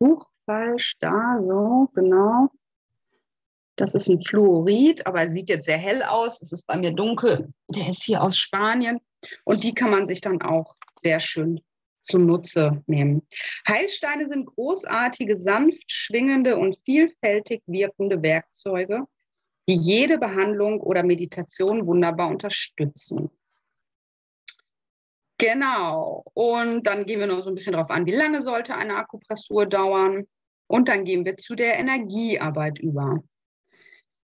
Huch, falsch, da, so, genau. Das ist ein Fluorid, aber er sieht jetzt sehr hell aus. Es ist bei mir dunkel. Der ist hier aus Spanien. Und die kann man sich dann auch sehr schön zunutze nehmen. Heilsteine sind großartige, sanft schwingende und vielfältig wirkende Werkzeuge, die jede Behandlung oder Meditation wunderbar unterstützen. Genau. Und dann gehen wir noch so ein bisschen darauf an, wie lange sollte eine Akupressur dauern. Und dann gehen wir zu der Energiearbeit über.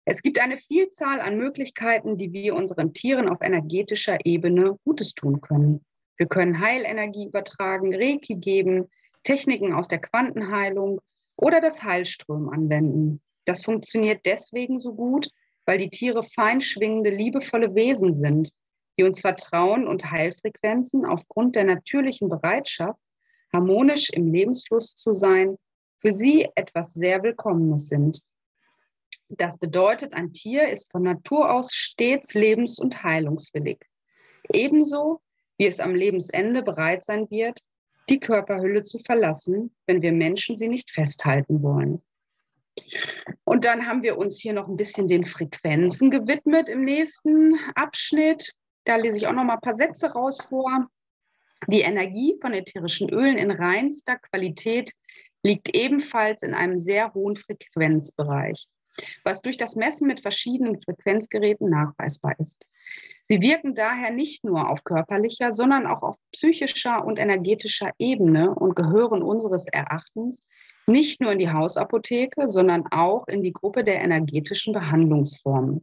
Es gibt eine Vielzahl an Möglichkeiten, die wir unseren Tieren auf energetischer Ebene Gutes tun können. Wir können Heilenergie übertragen, Reiki geben, Techniken aus der Quantenheilung oder das Heilström anwenden. Das funktioniert deswegen so gut, weil die Tiere feinschwingende, liebevolle Wesen sind, die uns Vertrauen und Heilfrequenzen aufgrund der natürlichen Bereitschaft, harmonisch im Lebensfluss zu sein, für sie etwas sehr Willkommenes sind. Das bedeutet, ein Tier ist von Natur aus stets lebens- und heilungswillig. Ebenso wie es am Lebensende bereit sein wird, die Körperhülle zu verlassen, wenn wir Menschen sie nicht festhalten wollen. Und dann haben wir uns hier noch ein bisschen den Frequenzen gewidmet im nächsten Abschnitt. Da lese ich auch noch mal ein paar Sätze raus vor. Die Energie von ätherischen Ölen in reinster Qualität liegt ebenfalls in einem sehr hohen Frequenzbereich, was durch das Messen mit verschiedenen Frequenzgeräten nachweisbar ist. Sie wirken daher nicht nur auf körperlicher, sondern auch auf psychischer und energetischer Ebene und gehören unseres Erachtens nicht nur in die Hausapotheke, sondern auch in die Gruppe der energetischen Behandlungsformen.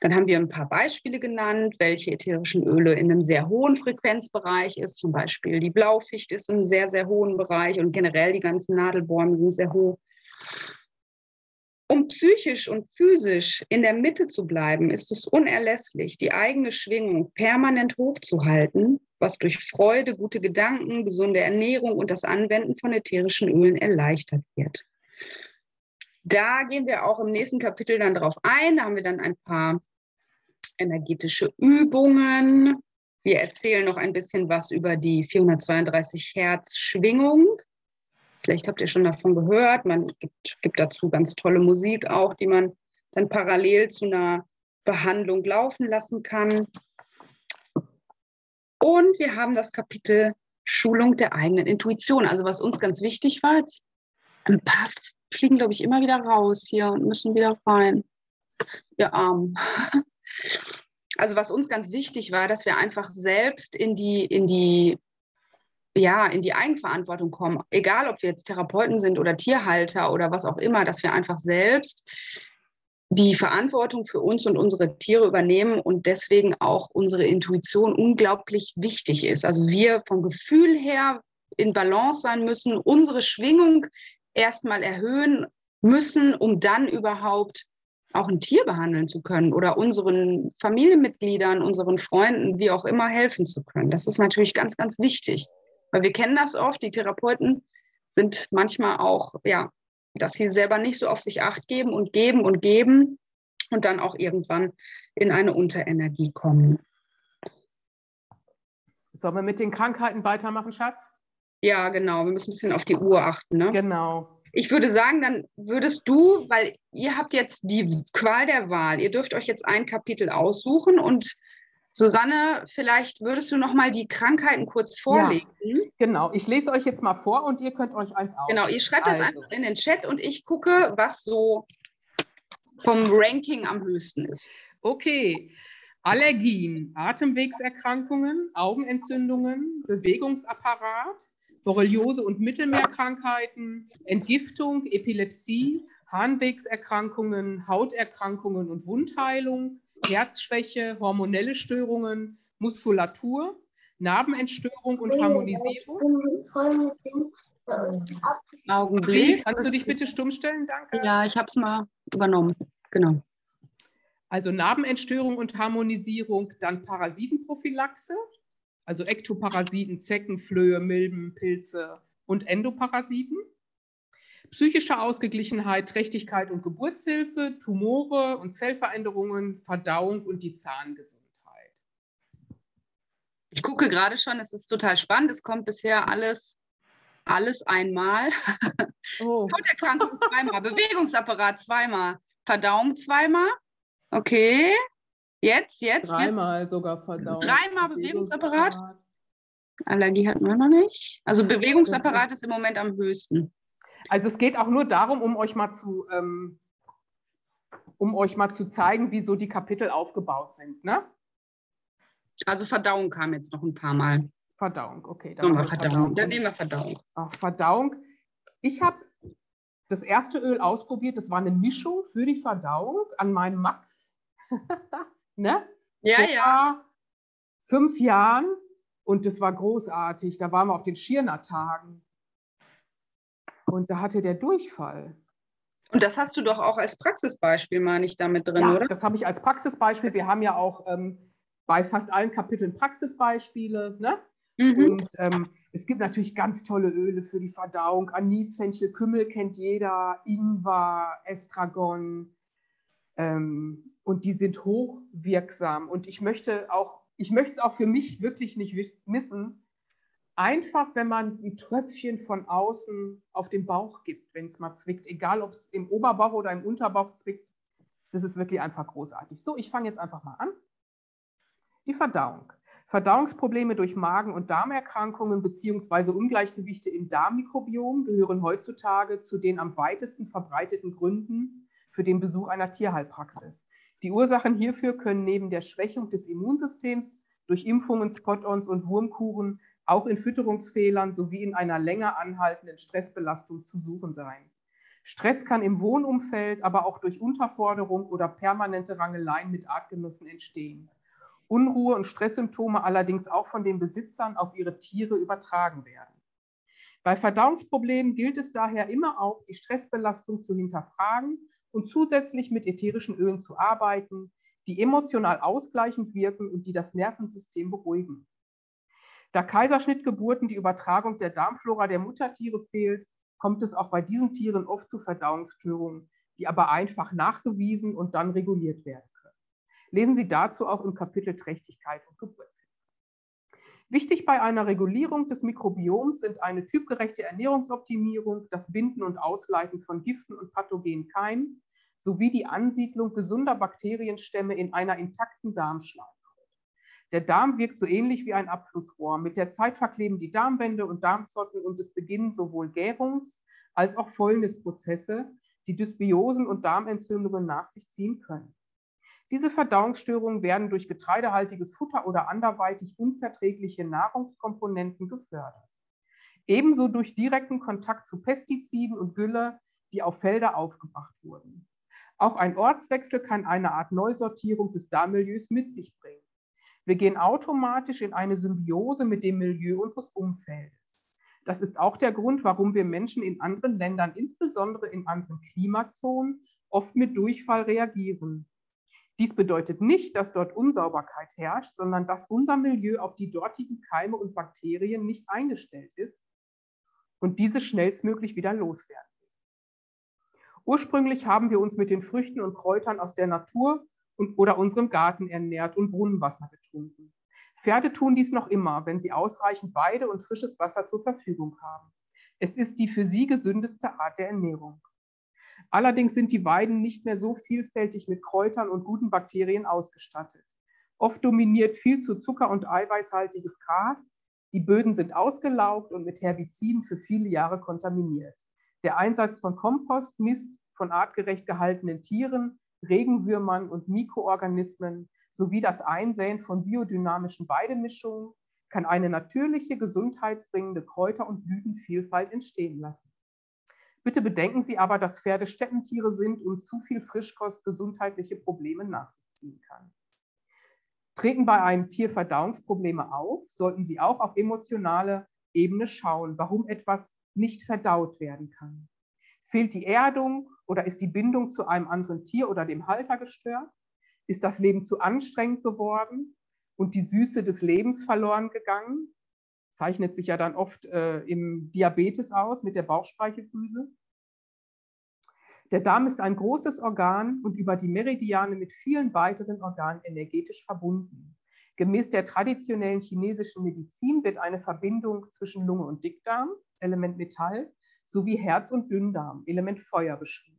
Dann haben wir ein paar Beispiele genannt, welche ätherischen Öle in einem sehr hohen Frequenzbereich ist. Zum Beispiel die Blaufichte ist im sehr, sehr hohen Bereich und generell die ganzen Nadelbäume sind sehr hoch. Um psychisch und physisch in der Mitte zu bleiben, ist es unerlässlich, die eigene Schwingung permanent hochzuhalten, was durch Freude, gute Gedanken, gesunde Ernährung und das Anwenden von ätherischen Ölen erleichtert wird. Da gehen wir auch im nächsten Kapitel dann drauf ein. Da haben wir dann ein paar energetische Übungen, Wir erzählen noch ein bisschen was über die 432 Hertz Schwingung. Vielleicht habt ihr schon davon gehört. Man gibt, gibt dazu ganz tolle Musik auch, die man dann parallel zu einer Behandlung laufen lassen kann. Und wir haben das Kapitel Schulung der eigenen Intuition. Also was uns ganz wichtig war, jetzt ein paar fliegen, glaube ich, immer wieder raus hier und müssen wieder rein. Ihr Arm. Also was uns ganz wichtig war, dass wir einfach selbst in die, in die, ja, in die Eigenverantwortung kommen. Egal, ob wir jetzt Therapeuten sind oder Tierhalter oder was auch immer, dass wir einfach selbst die Verantwortung für uns und unsere Tiere übernehmen und deswegen auch unsere Intuition unglaublich wichtig ist. Also wir vom Gefühl her in Balance sein müssen, unsere Schwingung erstmal erhöhen müssen, um dann überhaupt auch ein Tier behandeln zu können oder unseren Familienmitgliedern, unseren Freunden, wie auch immer, helfen zu können. Das ist natürlich ganz, ganz wichtig, weil wir kennen das oft. Die Therapeuten sind manchmal auch, ja, dass sie selber nicht so auf sich acht geben und geben und geben und dann auch irgendwann in eine Unterenergie kommen. Sollen wir mit den Krankheiten weitermachen, Schatz? Ja, genau. Wir müssen ein bisschen auf die Uhr achten. Ne? Genau. Ich würde sagen, dann würdest du, weil ihr habt jetzt die Qual der Wahl, ihr dürft euch jetzt ein Kapitel aussuchen und Susanne, vielleicht würdest du noch mal die Krankheiten kurz vorlesen. Ja, genau, ich lese euch jetzt mal vor und ihr könnt euch eins aus. Genau, ihr schreibt also. das einfach in den Chat und ich gucke, was so vom Ranking am höchsten ist. Okay. Allergien, Atemwegserkrankungen, Augenentzündungen, Bewegungsapparat, Borreliose und Mittelmeerkrankheiten, Entgiftung, Epilepsie, Harnwegserkrankungen, Hauterkrankungen und Wundheilung, Herzschwäche, hormonelle Störungen, Muskulatur, Narbenentstörung und Harmonisierung. Augenblick. Kannst du dich bitte stumm stellen? Danke. Ja, ich habe es mal übernommen. Genau. Also Narbenentstörung und Harmonisierung, dann Parasitenprophylaxe, also Ektoparasiten, Zecken, Flöhe, Milben, Pilze und Endoparasiten psychische Ausgeglichenheit, Trächtigkeit und Geburtshilfe, Tumore und Zellveränderungen, Verdauung und die Zahngesundheit. Ich gucke gerade schon, es ist total spannend. Es kommt bisher alles, alles einmal. Oh. Hauterkrankung zweimal, Bewegungsapparat zweimal, Verdauung zweimal. Okay. Jetzt, jetzt. Dreimal jetzt. sogar Verdauung. Dreimal Bewegungsapparat. Allergie hatten wir noch nicht. Also Bewegungsapparat ist, ist im Moment am höchsten. Also es geht auch nur darum, um euch mal zu, ähm, um euch mal zu zeigen, wie so die Kapitel aufgebaut sind. Ne? Also Verdauung kam jetzt noch ein paar Mal. Verdauung, okay. Dann, Verdauung. Verdauung. dann nehmen wir Verdauung. Ach, Verdauung. Ich habe das erste Öl ausprobiert, das war eine Mischung für die Verdauung an meinem Max. ne? Ja, Vor ja. Fünf Jahren und das war großartig. Da waren wir auf den Schirner-Tagen. Und da hatte der Durchfall. Und das hast du doch auch als Praxisbeispiel, meine ich, damit drin, ja, oder? Das habe ich als Praxisbeispiel. Wir haben ja auch ähm, bei fast allen Kapiteln Praxisbeispiele. Ne? Mhm. Und ähm, es gibt natürlich ganz tolle Öle für die Verdauung. Anis, Fenchel, Kümmel kennt jeder, Ingwer, Estragon. Ähm, und die sind hochwirksam. Und ich möchte auch, ich möchte es auch für mich wirklich nicht missen, einfach, wenn man ein Tröpfchen von außen auf den Bauch gibt, wenn es mal zwickt, egal ob es im Oberbauch oder im Unterbauch zwickt, das ist wirklich einfach großartig. So, ich fange jetzt einfach mal an. Die Verdauung. Verdauungsprobleme durch Magen- und Darmerkrankungen bzw. Ungleichgewichte im Darmmikrobiom gehören heutzutage zu den am weitesten verbreiteten Gründen für den Besuch einer Tierheilpraxis. Die Ursachen hierfür können neben der Schwächung des Immunsystems durch Impfungen, Spot-ons und Wurmkuren auch in Fütterungsfehlern sowie in einer länger anhaltenden Stressbelastung zu suchen sein. Stress kann im Wohnumfeld, aber auch durch Unterforderung oder permanente Rangeleien mit Artgenossen entstehen. Unruhe und Stresssymptome allerdings auch von den Besitzern auf ihre Tiere übertragen werden. Bei Verdauungsproblemen gilt es daher immer auch, die Stressbelastung zu hinterfragen und zusätzlich mit ätherischen Ölen zu arbeiten, die emotional ausgleichend wirken und die das Nervensystem beruhigen. Da Kaiserschnittgeburten die Übertragung der Darmflora der Muttertiere fehlt, kommt es auch bei diesen Tieren oft zu Verdauungsstörungen, die aber einfach nachgewiesen und dann reguliert werden können. Lesen Sie dazu auch im Kapitel Trächtigkeit und Geburtshilfe. Wichtig bei einer Regulierung des Mikrobioms sind eine typgerechte Ernährungsoptimierung, das Binden und Ausleiten von Giften und pathogenen Keimen sowie die Ansiedlung gesunder Bakterienstämme in einer intakten Darmschleimhaut. Der Darm wirkt so ähnlich wie ein Abflussrohr. Mit der Zeit verkleben die Darmwände und Darmzotten und es beginnen sowohl Gärungs- als auch Fäulnisprozesse, die Dysbiosen und Darmentzündungen nach sich ziehen können. Diese Verdauungsstörungen werden durch getreidehaltiges Futter oder anderweitig unverträgliche Nahrungskomponenten gefördert. Ebenso durch direkten Kontakt zu Pestiziden und Gülle, die auf Felder aufgebracht wurden. Auch ein Ortswechsel kann eine Art Neusortierung des Darmmilieus mit sich bringen. Wir gehen automatisch in eine Symbiose mit dem Milieu unseres Umfeldes. Das ist auch der Grund, warum wir Menschen in anderen Ländern, insbesondere in anderen Klimazonen, oft mit Durchfall reagieren. Dies bedeutet nicht, dass dort Unsauberkeit herrscht, sondern dass unser Milieu auf die dortigen Keime und Bakterien nicht eingestellt ist und diese schnellstmöglich wieder loswerden. Ursprünglich haben wir uns mit den Früchten und Kräutern aus der Natur und, oder unserem Garten ernährt und Brunnenwasser getrunken. Pferde tun dies noch immer, wenn sie ausreichend Weide und frisches Wasser zur Verfügung haben. Es ist die für sie gesündeste Art der Ernährung. Allerdings sind die Weiden nicht mehr so vielfältig mit Kräutern und guten Bakterien ausgestattet. Oft dominiert viel zu zucker- und eiweißhaltiges Gras. Die Böden sind ausgelaugt und mit Herbiziden für viele Jahre kontaminiert. Der Einsatz von Kompost, Mist von artgerecht gehaltenen Tieren, Regenwürmern und Mikroorganismen sowie das Einsäen von biodynamischen Weidemischungen kann eine natürliche, gesundheitsbringende Kräuter- und Blütenvielfalt entstehen lassen. Bitte bedenken Sie aber, dass Pferde Steppentiere sind und zu viel Frischkost gesundheitliche Probleme nach sich ziehen kann. Treten bei einem Tier Verdauungsprobleme auf, sollten Sie auch auf emotionale Ebene schauen, warum etwas nicht verdaut werden kann. Fehlt die Erdung oder ist die Bindung zu einem anderen Tier oder dem Halter gestört? Ist das Leben zu anstrengend geworden und die Süße des Lebens verloren gegangen? Zeichnet sich ja dann oft äh, im Diabetes aus mit der Bauchspeicheldrüse. Der Darm ist ein großes Organ und über die Meridiane mit vielen weiteren Organen energetisch verbunden. Gemäß der traditionellen chinesischen Medizin wird eine Verbindung zwischen Lunge und Dickdarm, Element Metall, sowie Herz und Dünndarm, Element Feuer beschrieben.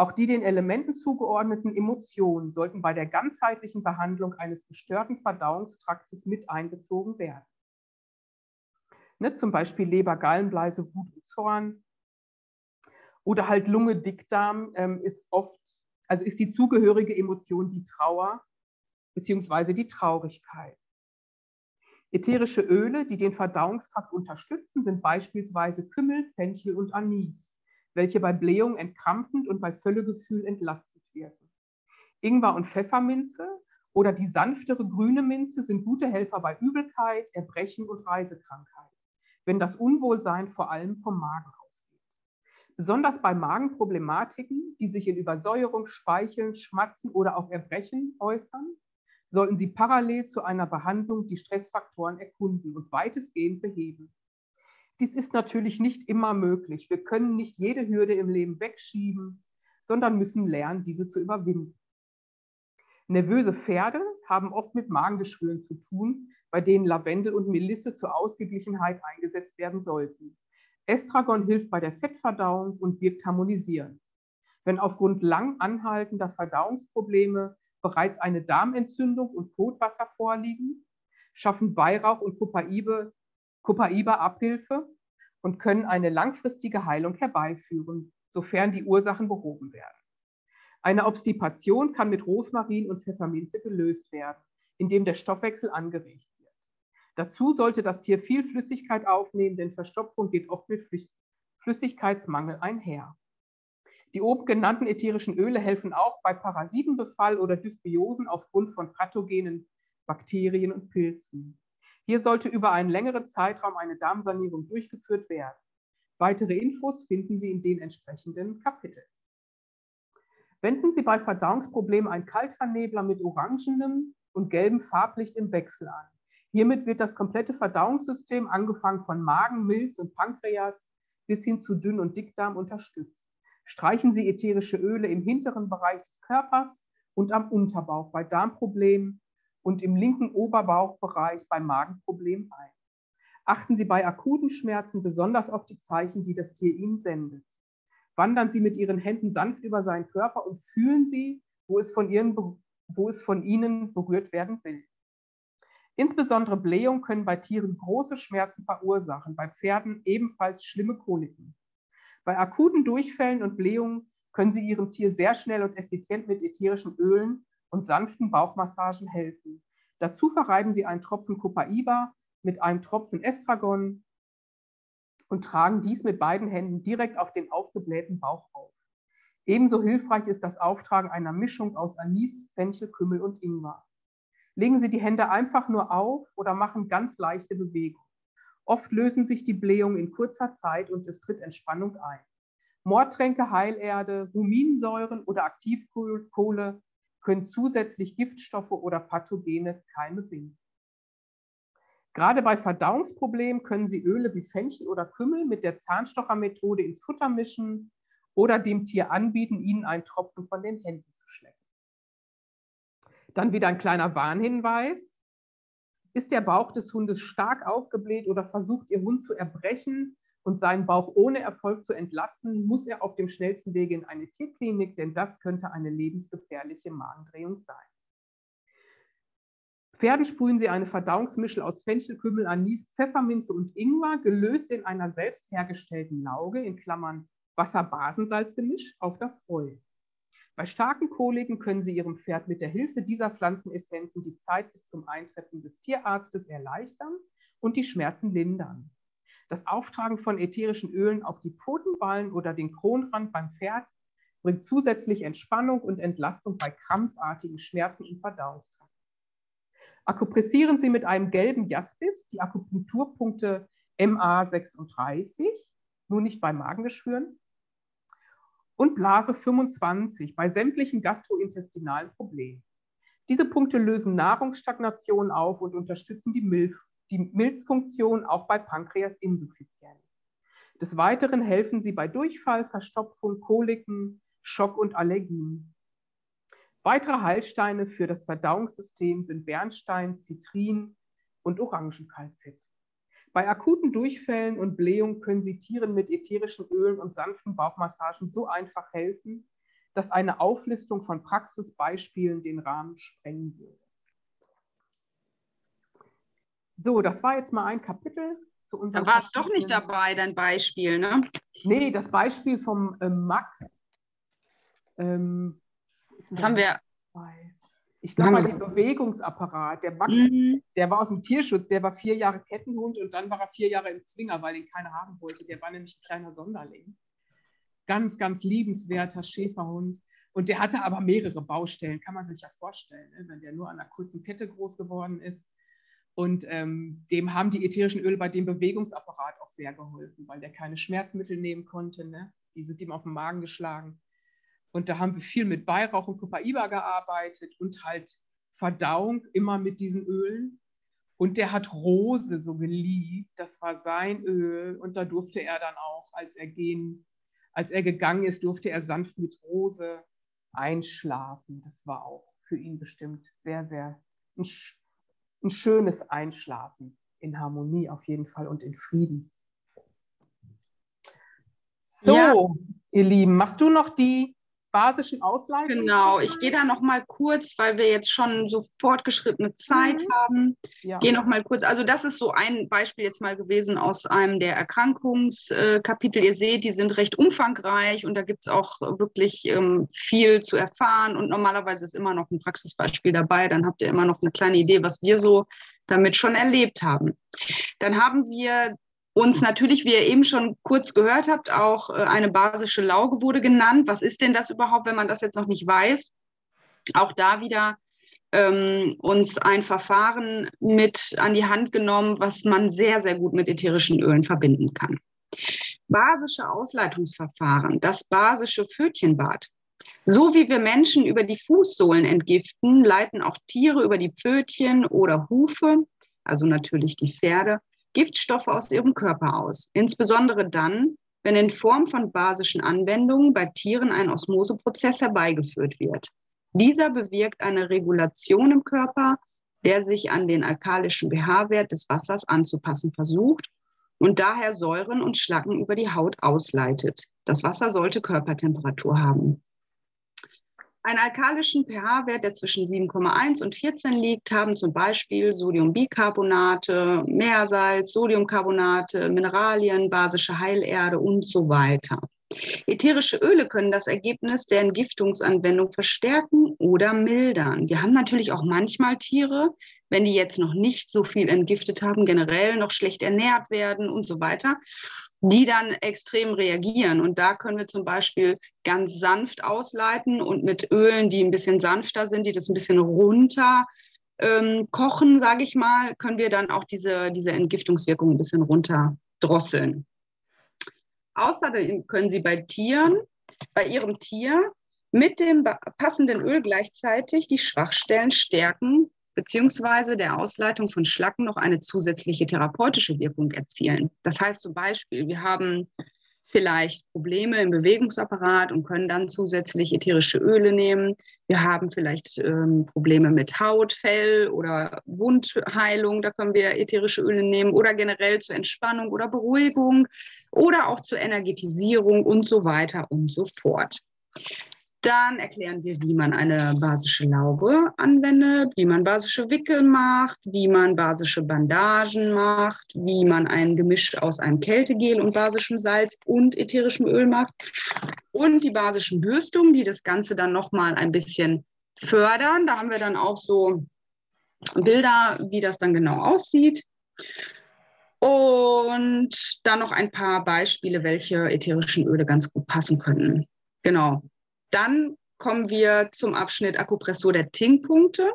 Auch die den Elementen zugeordneten Emotionen sollten bei der ganzheitlichen Behandlung eines gestörten Verdauungstraktes mit einbezogen werden. Ne, zum Beispiel Leber, Gallenbleise, Wut und Zorn. Oder halt Lunge, Dickdarm ähm, ist oft, also ist die zugehörige Emotion die Trauer bzw. die Traurigkeit. Ätherische Öle, die den Verdauungstrakt unterstützen, sind beispielsweise Kümmel, Fenchel und Anis, welche bei Blähung entkrampfend und bei Völlegefühl entlastend wirken. Ingwer und Pfefferminze oder die sanftere grüne Minze sind gute Helfer bei Übelkeit, Erbrechen und Reisekrankheit, wenn das Unwohlsein vor allem vom Magen ausgeht. Besonders bei Magenproblematiken, die sich in Übersäuerung, Speicheln, Schmatzen oder auch Erbrechen äußern, sollten Sie parallel zu einer Behandlung die Stressfaktoren erkunden und weitestgehend beheben. Dies ist natürlich nicht immer möglich. Wir können nicht jede Hürde im Leben wegschieben, sondern müssen lernen, diese zu überwinden. Nervöse Pferde haben oft mit Magengeschwüren zu tun, bei denen Lavendel und Melisse zur Ausgeglichenheit eingesetzt werden sollten. Estragon hilft bei der Fettverdauung und wirkt harmonisierend. Wenn aufgrund lang anhaltender Verdauungsprobleme bereits eine Darmentzündung und Kotwasser vorliegen, schaffen Weihrauch und Copaiba, Abhilfe und können eine langfristige Heilung herbeiführen, sofern die Ursachen behoben werden. Eine Obstipation kann mit Rosmarin und Pfefferminze gelöst werden, indem der Stoffwechsel angeregt wird. Dazu sollte das Tier viel Flüssigkeit aufnehmen, denn Verstopfung geht oft mit Flüssigkeitsmangel einher. Die oben genannten ätherischen Öle helfen auch bei Parasitenbefall oder Dysbiosen aufgrund von pathogenen Bakterien und Pilzen. Hier sollte über einen längeren Zeitraum eine Darmsanierung durchgeführt werden. Weitere Infos finden Sie in den entsprechenden Kapiteln. Wenden Sie bei Verdauungsproblemen ein Kaltvernebler mit orangenem und gelbem Farblicht im Wechsel an. Hiermit wird das komplette Verdauungssystem, angefangen von Magen, Milz und Pankreas bis hin zu Dünn- und Dickdarm, unterstützt. Streichen Sie ätherische Öle im hinteren Bereich des Körpers und am Unterbauch bei Darmproblemen und im linken Oberbauchbereich beim Magenproblem ein. Achten Sie bei akuten Schmerzen besonders auf die Zeichen, die das Tier Ihnen sendet. Wandern Sie mit Ihren Händen sanft über seinen Körper und fühlen Sie, wo es von, ihren, wo es von Ihnen berührt werden will. Insbesondere Blähungen können bei Tieren große Schmerzen verursachen, bei Pferden ebenfalls schlimme Koliken. Bei akuten Durchfällen und Blähungen können Sie Ihrem Tier sehr schnell und effizient mit ätherischen Ölen und sanften Bauchmassagen helfen. Dazu verreiben Sie einen Tropfen Copaiba mit einem Tropfen Estragon und tragen dies mit beiden Händen direkt auf den aufgeblähten Bauch auf. Ebenso hilfreich ist das Auftragen einer Mischung aus Anis, Fenchel, Kümmel und Ingwer. Legen Sie die Hände einfach nur auf oder machen ganz leichte Bewegungen. Oft lösen sich die Blähungen in kurzer Zeit und es tritt Entspannung ein. Mordtränke, Heilerde, Ruminsäuren oder Aktivkohle können zusätzlich Giftstoffe oder pathogene Keime binden. Gerade bei Verdauungsproblemen können Sie Öle wie Fenchel oder Kümmel mit der Zahnstochermethode ins Futter mischen oder dem Tier anbieten, ihnen einen Tropfen von den Händen zu schlecken. Dann wieder ein kleiner Warnhinweis. Ist der Bauch des Hundes stark aufgebläht oder versucht Ihr Hund zu erbrechen und seinen Bauch ohne Erfolg zu entlasten, muss er auf dem schnellsten Wege in eine Tierklinik, denn das könnte eine lebensgefährliche Magendrehung sein. Pferden sprühen Sie eine Verdauungsmischel aus Fenchelkümmel, Anis, Pfefferminze und Ingwer, gelöst in einer selbst hergestellten Lauge, in Klammern Wasser-Basensalzgemisch, auf das Heu. Bei starken Koliken können Sie Ihrem Pferd mit der Hilfe dieser Pflanzenessenzen die Zeit bis zum Eintreffen des Tierarztes erleichtern und die Schmerzen lindern. Das Auftragen von ätherischen Ölen auf die Pfotenballen oder den Kronrand beim Pferd bringt zusätzlich Entspannung und Entlastung bei krampfartigen Schmerzen im Verdauungstrakt. Akupressieren Sie mit einem gelben Jaspis die Akupunkturpunkte MA36, nur nicht bei Magengeschwüren, und Blase 25 bei sämtlichen gastrointestinalen Problemen. Diese Punkte lösen Nahrungsstagnation auf und unterstützen die, Milch, die Milzfunktion auch bei Pankreasinsuffizienz. Des Weiteren helfen sie bei Durchfall, Verstopfung, Koliken, Schock und Allergien. Weitere Heilsteine für das Verdauungssystem sind Bernstein, Zitrin und Orangenkalzit. Bei akuten Durchfällen und Blähungen können Sie Tieren mit ätherischen Ölen und sanften Bauchmassagen so einfach helfen, dass eine Auflistung von Praxisbeispielen den Rahmen sprengen würde. So, das war jetzt mal ein Kapitel zu unserem. Da war es doch nicht dabei, dein Beispiel, ne? Nee, das Beispiel vom äh, Max. Ähm, das haben wir. Ich glaube, den Bewegungsapparat. Der Max, mhm. der war aus dem Tierschutz, der war vier Jahre Kettenhund und dann war er vier Jahre im Zwinger, weil den keiner haben wollte. Der war nämlich ein kleiner Sonderling. Ganz, ganz liebenswerter Schäferhund. Und der hatte aber mehrere Baustellen, kann man sich ja vorstellen, ne? wenn der nur an einer kurzen Kette groß geworden ist. Und ähm, dem haben die ätherischen Öle bei dem Bewegungsapparat auch sehr geholfen, weil der keine Schmerzmittel nehmen konnte. Ne? Die sind ihm auf den Magen geschlagen. Und da haben wir viel mit Weihrauch und Copaiba gearbeitet und halt Verdauung immer mit diesen Ölen. Und der hat Rose so geliebt. Das war sein Öl. Und da durfte er dann auch, als er gehen, als er gegangen ist, durfte er sanft mit Rose einschlafen. Das war auch für ihn bestimmt sehr, sehr ein, ein schönes Einschlafen in Harmonie auf jeden Fall und in Frieden. So, ja. ihr Lieben, machst du noch die basischen Ausleitungen. Genau, ich gehe da noch mal kurz, weil wir jetzt schon so fortgeschrittene Zeit mhm. haben. Ja. Gehe noch mal kurz. Also das ist so ein Beispiel jetzt mal gewesen aus einem der Erkrankungskapitel. Ihr seht, die sind recht umfangreich und da gibt es auch wirklich ähm, viel zu erfahren. Und normalerweise ist immer noch ein Praxisbeispiel dabei. Dann habt ihr immer noch eine kleine Idee, was wir so damit schon erlebt haben. Dann haben wir uns natürlich, wie ihr eben schon kurz gehört habt, auch äh, eine basische Lauge wurde genannt. Was ist denn das überhaupt, wenn man das jetzt noch nicht weiß? Auch da wieder ähm, uns ein Verfahren mit an die Hand genommen, was man sehr, sehr gut mit ätherischen Ölen verbinden kann. Basische Ausleitungsverfahren, das basische Pfötchenbad. So wie wir Menschen über die Fußsohlen entgiften, leiten auch Tiere über die Pfötchen oder Hufe, also natürlich die Pferde, Giftstoffe aus ihrem Körper aus, insbesondere dann, wenn in Form von basischen Anwendungen bei Tieren ein Osmoseprozess herbeigeführt wird. Dieser bewirkt eine Regulation im Körper der sich an den alkalischen pH-Wert des Wassers anzupassen versucht und daher Säuren und Schlacken über die Haut ausleitet. Das Wasser sollte Körpertemperatur haben. Einen alkalischen pH-Wert, der zwischen 7,1 und 14 liegt, haben zum Beispiel Sodiumbicarbonate, Meersalz, Sodiumcarbonate, Mineralien, basische Heilerde und so weiter. Ätherische Öle können das Ergebnis der Entgiftungsanwendung verstärken oder mildern. Wir haben natürlich auch manchmal Tiere, wenn die jetzt noch nicht so viel entgiftet haben, generell noch schlecht ernährt werden und so weiter, die dann extrem reagieren. Und da können wir zum Beispiel ganz sanft ausleiten und mit Ölen, die ein bisschen sanfter sind, die das ein bisschen runter ähm, kochen, sage ich mal, können wir dann auch diese, diese Entgiftungswirkung ein bisschen runterdrosseln. Außerdem können Sie bei Tieren, bei Ihrem Tier mit dem passenden Öl gleichzeitig die Schwachstellen stärken beziehungsweise der Ausleitung von Schlacken noch eine zusätzliche therapeutische Wirkung erzielen. Das heißt zum Beispiel, wir haben vielleicht Probleme im Bewegungsapparat und können dann zusätzlich ätherische Öle nehmen. Wir haben vielleicht ähm, Probleme mit Haut, Fell oder Wundheilung, da können wir ätherische Öle nehmen oder generell zur Entspannung oder Beruhigung oder auch zur Energetisierung und so weiter und so fort. Dann erklären wir, wie man eine basische Laube anwendet, wie man basische Wickel macht, wie man basische Bandagen macht, wie man ein Gemisch aus einem Kältegel und basischem Salz und ätherischem Öl macht und die basischen Bürstungen, die das Ganze dann nochmal ein bisschen fördern. Da haben wir dann auch so Bilder, wie das dann genau aussieht. Und dann noch ein paar Beispiele, welche ätherischen Öle ganz gut passen könnten. Genau. Dann kommen wir zum Abschnitt Akupressur der Tinkpunkte.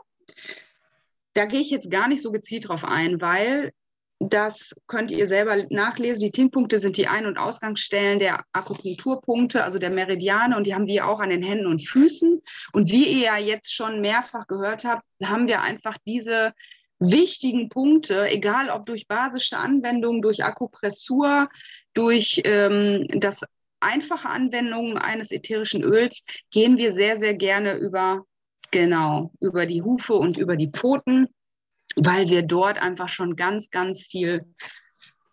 Da gehe ich jetzt gar nicht so gezielt drauf ein, weil das könnt ihr selber nachlesen. Die Tinkpunkte sind die Ein- und Ausgangsstellen der Akupunkturpunkte, also der Meridiane, und die haben wir auch an den Händen und Füßen. Und wie ihr ja jetzt schon mehrfach gehört habt, haben wir einfach diese wichtigen Punkte, egal ob durch basische Anwendung, durch Akupressur, durch ähm, das einfache Anwendungen eines ätherischen Öls gehen wir sehr, sehr gerne über, genau, über die Hufe und über die Pfoten, weil wir dort einfach schon ganz, ganz viel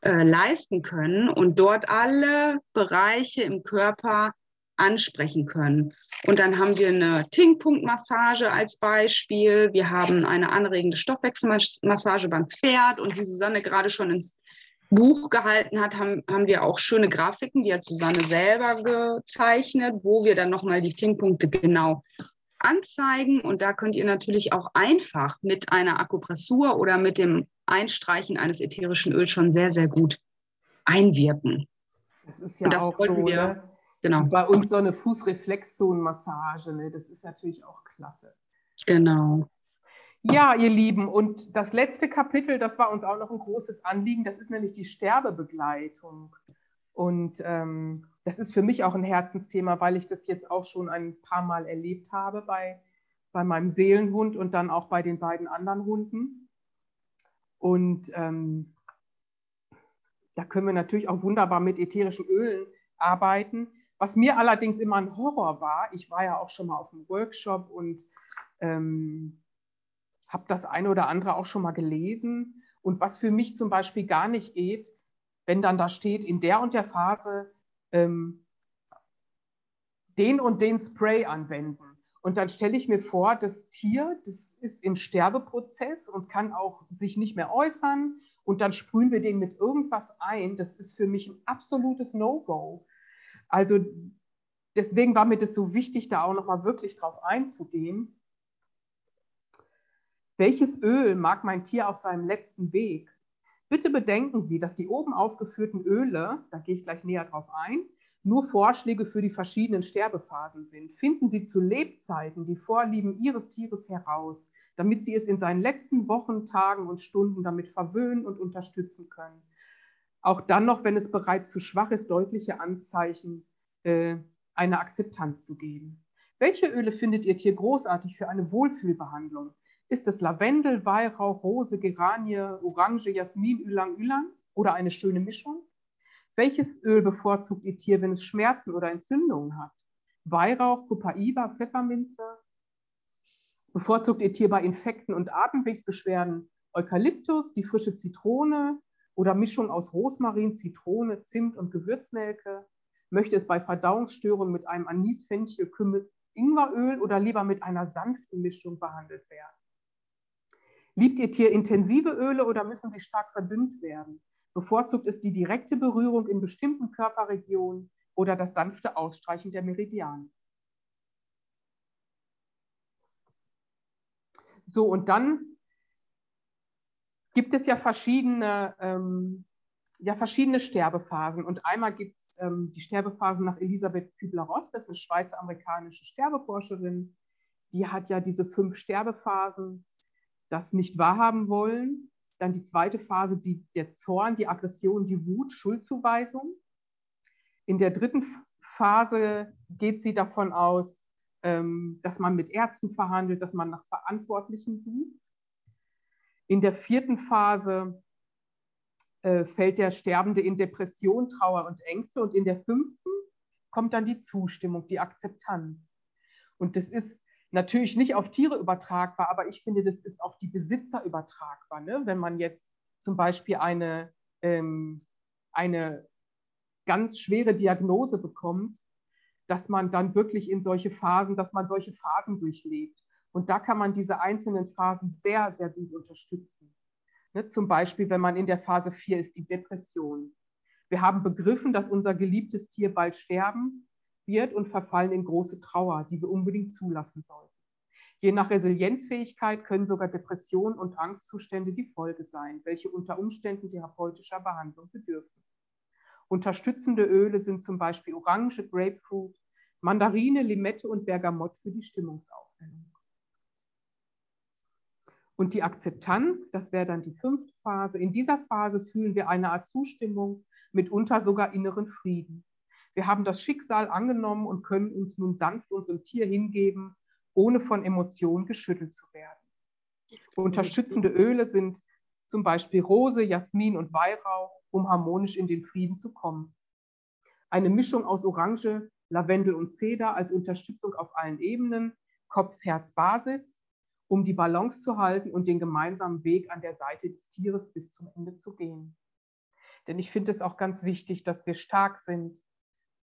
äh, leisten können und dort alle Bereiche im Körper ansprechen können. Und dann haben wir eine Tinkpunktmassage als Beispiel. Wir haben eine anregende Stoffwechselmassage beim Pferd und wie Susanne gerade schon ins Buch gehalten hat, haben, haben wir auch schöne Grafiken, die hat Susanne selber gezeichnet, wo wir dann nochmal die Tinkpunkte genau anzeigen. Und da könnt ihr natürlich auch einfach mit einer Akupressur oder mit dem Einstreichen eines ätherischen Öls schon sehr, sehr gut einwirken. Das ist ja das auch so, wir, ne? genau. bei uns so eine Fußreflexzonenmassage, ne? das ist natürlich auch klasse. Genau. Ja, ihr Lieben, und das letzte Kapitel, das war uns auch noch ein großes Anliegen, das ist nämlich die Sterbebegleitung. Und ähm, das ist für mich auch ein Herzensthema, weil ich das jetzt auch schon ein paar Mal erlebt habe bei, bei meinem Seelenhund und dann auch bei den beiden anderen Hunden. Und ähm, da können wir natürlich auch wunderbar mit ätherischen Ölen arbeiten. Was mir allerdings immer ein Horror war, ich war ja auch schon mal auf einem Workshop und ähm, habe das eine oder andere auch schon mal gelesen. Und was für mich zum Beispiel gar nicht geht, wenn dann da steht, in der und der Phase ähm, den und den Spray anwenden. Und dann stelle ich mir vor, das Tier, das ist im Sterbeprozess und kann auch sich nicht mehr äußern. Und dann sprühen wir den mit irgendwas ein. Das ist für mich ein absolutes No-Go. Also deswegen war mir das so wichtig, da auch nochmal wirklich drauf einzugehen. Welches Öl mag mein Tier auf seinem letzten Weg? Bitte bedenken Sie, dass die oben aufgeführten Öle, da gehe ich gleich näher drauf ein, nur Vorschläge für die verschiedenen Sterbephasen sind. Finden Sie zu Lebzeiten die Vorlieben Ihres Tieres heraus, damit Sie es in seinen letzten Wochen, Tagen und Stunden damit verwöhnen und unterstützen können. Auch dann noch, wenn es bereits zu schwach ist, deutliche Anzeichen äh, einer Akzeptanz zu geben. Welche Öle findet Ihr Tier großartig für eine Wohlfühlbehandlung? Ist es Lavendel, Weihrauch, Rose, Geranie, Orange, Jasmin, Ylang Ylang oder eine schöne Mischung? Welches Öl bevorzugt Ihr Tier, wenn es Schmerzen oder Entzündungen hat? Weihrauch, Copaiba, Pfefferminze? Bevorzugt ihr Tier bei Infekten und Atemwegsbeschwerden Eukalyptus, die frische Zitrone oder Mischung aus Rosmarin, Zitrone, Zimt und Gewürznelke? Möchte es bei Verdauungsstörungen mit einem Anis, Fenchel, Kümmel, Ingweröl oder lieber mit einer sanften Mischung behandelt werden? Liebt Ihr Tier intensive Öle oder müssen sie stark verdünnt werden? Bevorzugt es die direkte Berührung in bestimmten Körperregionen oder das sanfte Ausstreichen der Meridiane? So, und dann gibt es ja verschiedene, ähm, ja, verschiedene Sterbephasen. Und einmal gibt es ähm, die Sterbephasen nach Elisabeth Kübler-Ross, das ist eine schweizer-amerikanische Sterbeforscherin. Die hat ja diese fünf Sterbephasen, das nicht wahrhaben wollen. Dann die zweite Phase, die, der Zorn, die Aggression, die Wut, Schuldzuweisung. In der dritten Phase geht sie davon aus, ähm, dass man mit Ärzten verhandelt, dass man nach Verantwortlichen sucht. In der vierten Phase äh, fällt der Sterbende in Depression, Trauer und Ängste. Und in der fünften kommt dann die Zustimmung, die Akzeptanz. Und das ist natürlich nicht auf Tiere übertragbar, aber ich finde, das ist auf die Besitzer übertragbar. Ne? Wenn man jetzt zum Beispiel eine, ähm, eine ganz schwere Diagnose bekommt, dass man dann wirklich in solche Phasen, dass man solche Phasen durchlebt. Und da kann man diese einzelnen Phasen sehr, sehr gut unterstützen. Ne, zum Beispiel, wenn man in der Phase 4 ist, die Depression. Wir haben begriffen, dass unser geliebtes Tier bald sterben wird und verfallen in große Trauer, die wir unbedingt zulassen sollten. Je nach Resilienzfähigkeit können sogar Depressionen und Angstzustände die Folge sein, welche unter Umständen therapeutischer Behandlung bedürfen. Unterstützende Öle sind zum Beispiel Orange, Grapefruit, Mandarine, Limette und Bergamott für die Stimmungsaufhellung. Und die Akzeptanz, das wäre dann die fünfte Phase. In dieser Phase fühlen wir eine Art Zustimmung, mitunter sogar inneren Frieden. Wir haben das Schicksal angenommen und können uns nun sanft unserem Tier hingeben, ohne von Emotionen geschüttelt zu werden. Unterstützende Öle sind zum Beispiel Rose, Jasmin und Weihrauch, um harmonisch in den Frieden zu kommen. Eine Mischung aus Orange, Lavendel und Zeder als Unterstützung auf allen Ebenen, Kopf, Herz, Basis, um die Balance zu halten und den gemeinsamen Weg an der Seite des Tieres bis zum Ende zu gehen. Denn ich finde es auch ganz wichtig, dass wir stark sind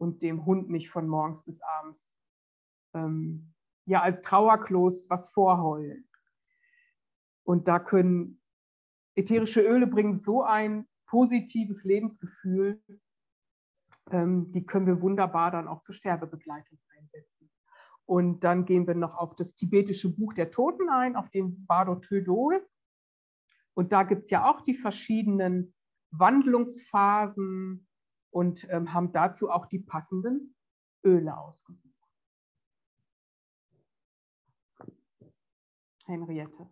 und dem Hund nicht von morgens bis abends ähm, ja als Trauerklos was vorheulen. Und da können ätherische Öle bringen so ein positives Lebensgefühl, ähm, die können wir wunderbar dann auch zur Sterbebegleitung einsetzen. Und dann gehen wir noch auf das tibetische Buch der Toten ein, auf den Bardo Tödol. Und da gibt es ja auch die verschiedenen Wandlungsphasen und ähm, haben dazu auch die passenden Öle ausgesucht. Henriette.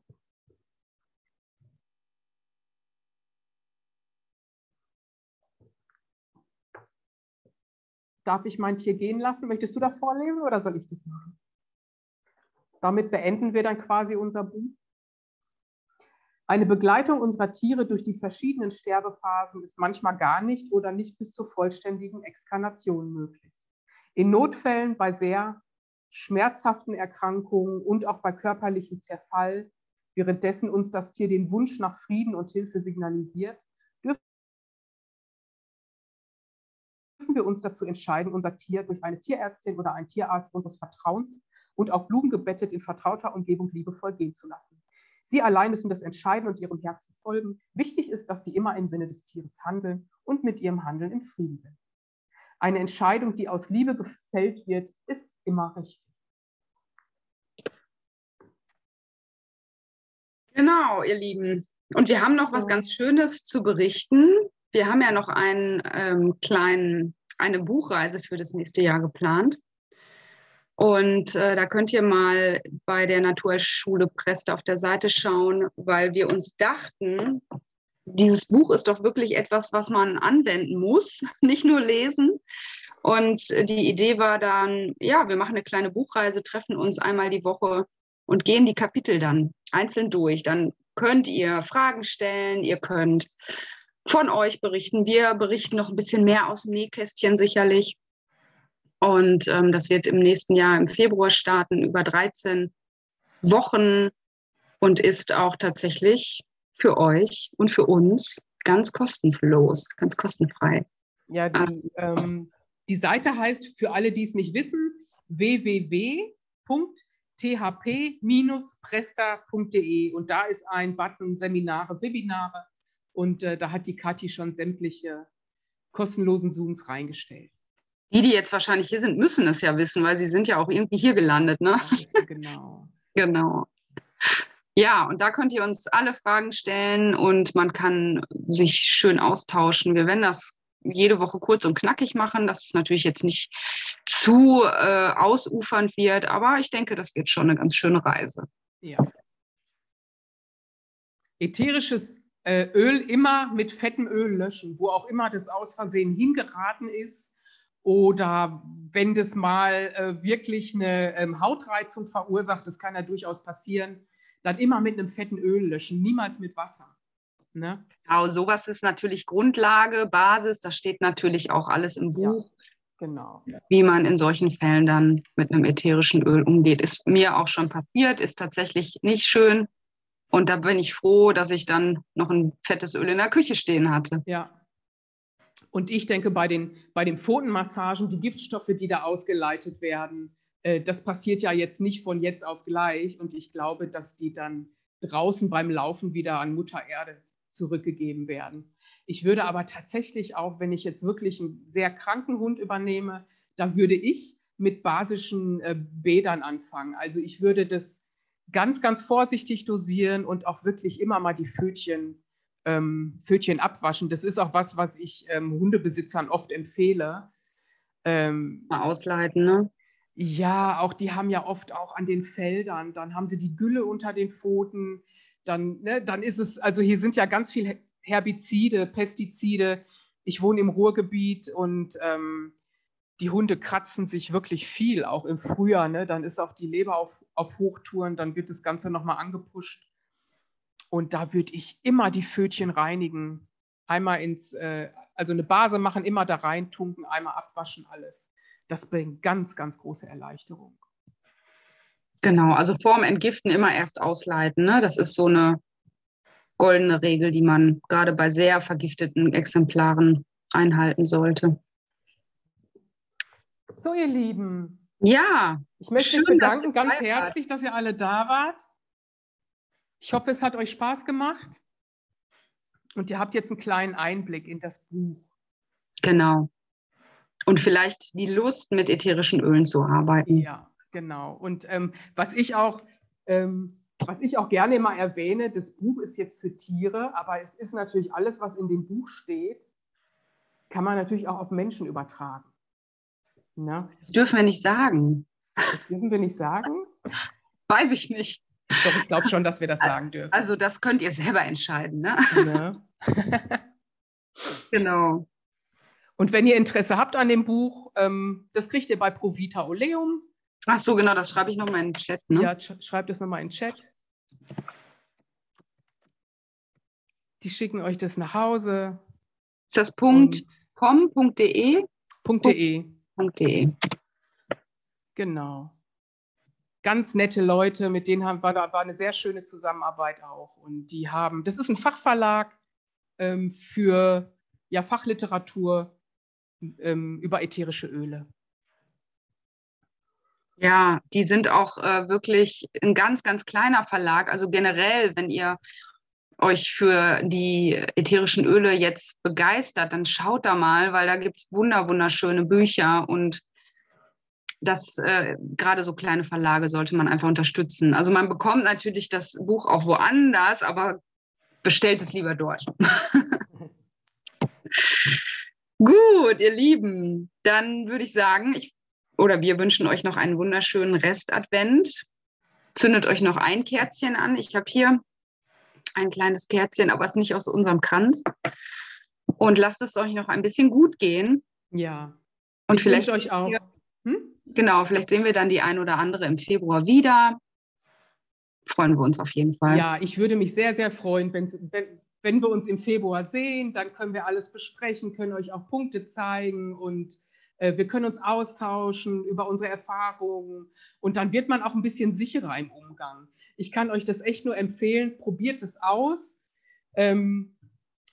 Darf ich mein Tier gehen lassen? Möchtest du das vorlesen oder soll ich das machen? Damit beenden wir dann quasi unser Buch. Eine Begleitung unserer Tiere durch die verschiedenen Sterbephasen ist manchmal gar nicht oder nicht bis zur vollständigen Exkarnation möglich. In Notfällen bei sehr schmerzhaften Erkrankungen und auch bei körperlichem Zerfall, währenddessen uns das Tier den Wunsch nach Frieden und Hilfe signalisiert, dürfen wir uns dazu entscheiden, unser Tier durch eine Tierärztin oder einen Tierarzt unseres Vertrauens und auch blumengebettet in vertrauter Umgebung liebevoll gehen zu lassen. Sie allein müssen das entscheiden und ihrem Herzen folgen. Wichtig ist, dass Sie immer im Sinne des Tieres handeln und mit Ihrem Handeln im Frieden sind. Eine Entscheidung, die aus Liebe gefällt wird, ist immer richtig. Genau, ihr Lieben. Und wir haben noch was ganz Schönes zu berichten. Wir haben ja noch einen ähm, kleinen, eine Buchreise für das nächste Jahr geplant. Und äh, da könnt ihr mal bei der Naturschule Prest auf der Seite schauen, weil wir uns dachten, dieses Buch ist doch wirklich etwas, was man anwenden muss, nicht nur lesen. Und die Idee war dann, ja, wir machen eine kleine Buchreise, treffen uns einmal die Woche und gehen die Kapitel dann einzeln durch. Dann könnt ihr Fragen stellen, ihr könnt von euch berichten. Wir berichten noch ein bisschen mehr aus dem Nähkästchen sicherlich. Und ähm, das wird im nächsten Jahr im Februar starten, über 13 Wochen und ist auch tatsächlich für euch und für uns ganz kostenlos, ganz kostenfrei. Ja, die, ähm, die Seite heißt für alle, die es nicht wissen, www.thp-presta.de und da ist ein Button Seminare, Webinare und äh, da hat die Kathi schon sämtliche kostenlosen Zooms reingestellt. Die, die jetzt wahrscheinlich hier sind, müssen es ja wissen, weil sie sind ja auch irgendwie hier gelandet, ne? genau. genau. Ja, und da könnt ihr uns alle Fragen stellen und man kann sich schön austauschen. Wir werden das jede Woche kurz und knackig machen, dass es natürlich jetzt nicht zu äh, ausufernd wird, aber ich denke, das wird schon eine ganz schöne Reise. Ja. Ätherisches äh, Öl immer mit fettem Öl löschen, wo auch immer das aus Versehen hingeraten ist oder wenn das mal äh, wirklich eine ähm, Hautreizung verursacht, das kann ja durchaus passieren, dann immer mit einem fetten Öl löschen, niemals mit Wasser. Ne? Genau, sowas ist natürlich Grundlage, Basis, das steht natürlich auch alles im Buch. Ja, genau. Wie man in solchen Fällen dann mit einem ätherischen Öl umgeht. Ist mir auch schon passiert, ist tatsächlich nicht schön. Und da bin ich froh, dass ich dann noch ein fettes Öl in der Küche stehen hatte. Ja. Und ich denke, bei den, bei den Pfotenmassagen, die Giftstoffe, die da ausgeleitet werden, äh, das passiert ja jetzt nicht von jetzt auf gleich. Und ich glaube, dass die dann draußen beim Laufen wieder an Mutter Erde zurückgegeben werden. Ich würde aber tatsächlich auch, wenn ich jetzt wirklich einen sehr kranken Hund übernehme, da würde ich mit basischen äh, Bädern anfangen. Also ich würde das ganz, ganz vorsichtig dosieren und auch wirklich immer mal die Pfötchen, ähm, Pfötchen abwaschen. Das ist auch was, was ich ähm, Hundebesitzern oft empfehle. Ähm, mal ausleiten, ne? Ja, auch die haben ja oft auch an den Feldern, dann haben sie die Gülle unter den Pfoten dann, ne, dann ist es, also hier sind ja ganz viele Herbizide, Pestizide. Ich wohne im Ruhrgebiet und ähm, die Hunde kratzen sich wirklich viel, auch im Frühjahr. Ne? Dann ist auch die Leber auf, auf Hochtouren, dann wird das Ganze nochmal angepusht. Und da würde ich immer die Fötchen reinigen. Einmal ins, äh, also eine Base machen, immer da rein tunken, einmal abwaschen, alles. Das bringt ganz, ganz große Erleichterung. Genau, also vorm Entgiften immer erst ausleiten. Ne? Das ist so eine goldene Regel, die man gerade bei sehr vergifteten Exemplaren einhalten sollte. So, ihr Lieben. Ja. Ich möchte mich bedanken ganz herzlich, dass ihr alle da wart. Ich hoffe, es hat euch Spaß gemacht. Und ihr habt jetzt einen kleinen Einblick in das Buch. Genau. Und vielleicht die Lust, mit ätherischen Ölen zu arbeiten. Ja. Genau. Und ähm, was ich auch, ähm, was ich auch gerne immer erwähne, das Buch ist jetzt für Tiere, aber es ist natürlich alles, was in dem Buch steht, kann man natürlich auch auf Menschen übertragen. Na? Das dürfen wir nicht sagen. Das dürfen wir nicht sagen? Weiß ich nicht. Doch, ich glaube schon, dass wir das sagen dürfen. Also das könnt ihr selber entscheiden. Ne? ne? genau. Und wenn ihr Interesse habt an dem Buch, ähm, das kriegt ihr bei Provita Oleum. Ach so, genau, das schreibe ich nochmal in den Chat. Ne? Ja, schreibt es nochmal in den Chat. Die schicken euch das nach Hause. Ist das .com.de? .de. .de. Genau. Ganz nette Leute, mit denen haben, war, war eine sehr schöne Zusammenarbeit auch. Und die haben, das ist ein Fachverlag ähm, für ja, Fachliteratur ähm, über ätherische Öle. Ja, die sind auch äh, wirklich ein ganz, ganz kleiner Verlag. Also generell, wenn ihr euch für die ätherischen Öle jetzt begeistert, dann schaut da mal, weil da gibt es wunder, wunderschöne Bücher und das äh, gerade so kleine Verlage sollte man einfach unterstützen. Also man bekommt natürlich das Buch auch woanders, aber bestellt es lieber dort. Gut, ihr Lieben, dann würde ich sagen, ich oder wir wünschen euch noch einen wunderschönen Restadvent. Zündet euch noch ein Kerzchen an. Ich habe hier ein kleines Kerzchen, aber es ist nicht aus unserem Kranz. Und lasst es euch noch ein bisschen gut gehen. Ja. Und ich vielleicht euch auch. Hm? Genau, vielleicht sehen wir dann die ein oder andere im Februar wieder. Freuen wir uns auf jeden Fall. Ja, ich würde mich sehr, sehr freuen, wenn, wenn, wenn wir uns im Februar sehen. Dann können wir alles besprechen, können euch auch Punkte zeigen und Äh, wir können uns austauschen über unsere Erfahrungen und dann wird man auch ein bisschen sicherer im Umgang. Ich kann euch das echt nur empfehlen, probiert es aus. Ähm,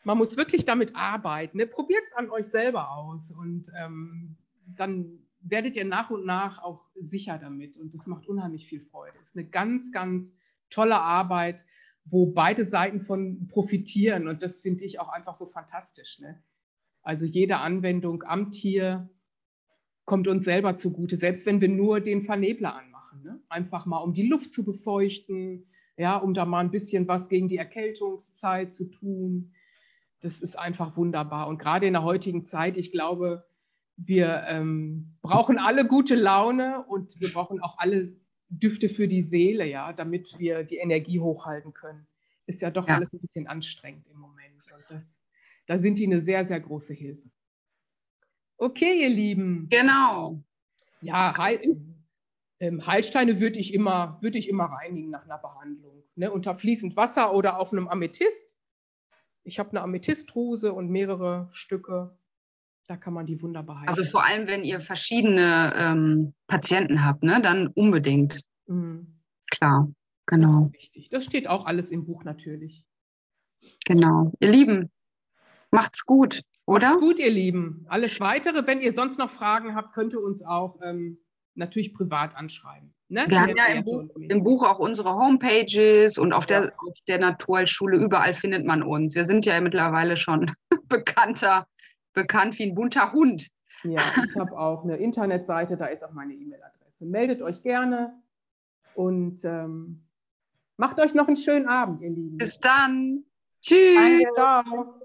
man muss wirklich damit arbeiten. Ne? Probiert es an euch selber aus und ähm, dann werdet ihr nach und nach auch sicher damit und das macht unheimlich viel Freude. Es ist eine ganz, ganz tolle Arbeit, wo beide Seiten von profitieren und das finde ich auch einfach so fantastisch. Ne? Also jede Anwendung am Tier kommt uns selber zugute, selbst wenn wir nur den Vernebler anmachen. Ne? Einfach mal, um die Luft zu befeuchten, ja, um da mal ein bisschen was gegen die Erkältungszeit zu tun. Das ist einfach wunderbar. Und gerade in der heutigen Zeit, ich glaube, wir ähm, brauchen alle gute Laune und wir brauchen auch alle Düfte für die Seele, ja, damit wir die Energie hochhalten können. Ist ja doch ja. alles ein bisschen anstrengend im Moment. Und das, da sind die eine sehr, sehr große Hilfe. Okay, ihr Lieben. Genau. Ja, Heil, ähm, Heilsteine würde ich, immer, würd ich immer reinigen nach einer Behandlung. Ne? Unter fließend Wasser oder auf einem Amethyst. Ich habe eine Amethystrose und mehrere Stücke da kann man die wunderbar heilen. Also vor allem, wenn ihr verschiedene ähm, Patienten habt, ne, dann unbedingt. Mhm. Klar, genau. Das ist wichtig. Das steht auch alles im Buch natürlich. Genau. Ihr Lieben, macht's gut, oder? Macht's gut, ihr Lieben. Alles Weitere, wenn ihr sonst noch Fragen habt, könnt ihr uns auch ähm, natürlich privat anschreiben. Ne? Wir haben ja im Buch, im Buch, auch unsere Homepages und auf der, auf der Naturheilschule, überall findet man uns. Wir sind ja mittlerweile schon bekannter bekannt wie ein bunter Hund. Ja, ich habe auch eine Internetseite, da ist auch meine E-Mail-Adresse. Meldet euch gerne und ähm, macht euch noch einen schönen Abend, ihr Lieben. Bis dann. Tschüss. Danke, ciao.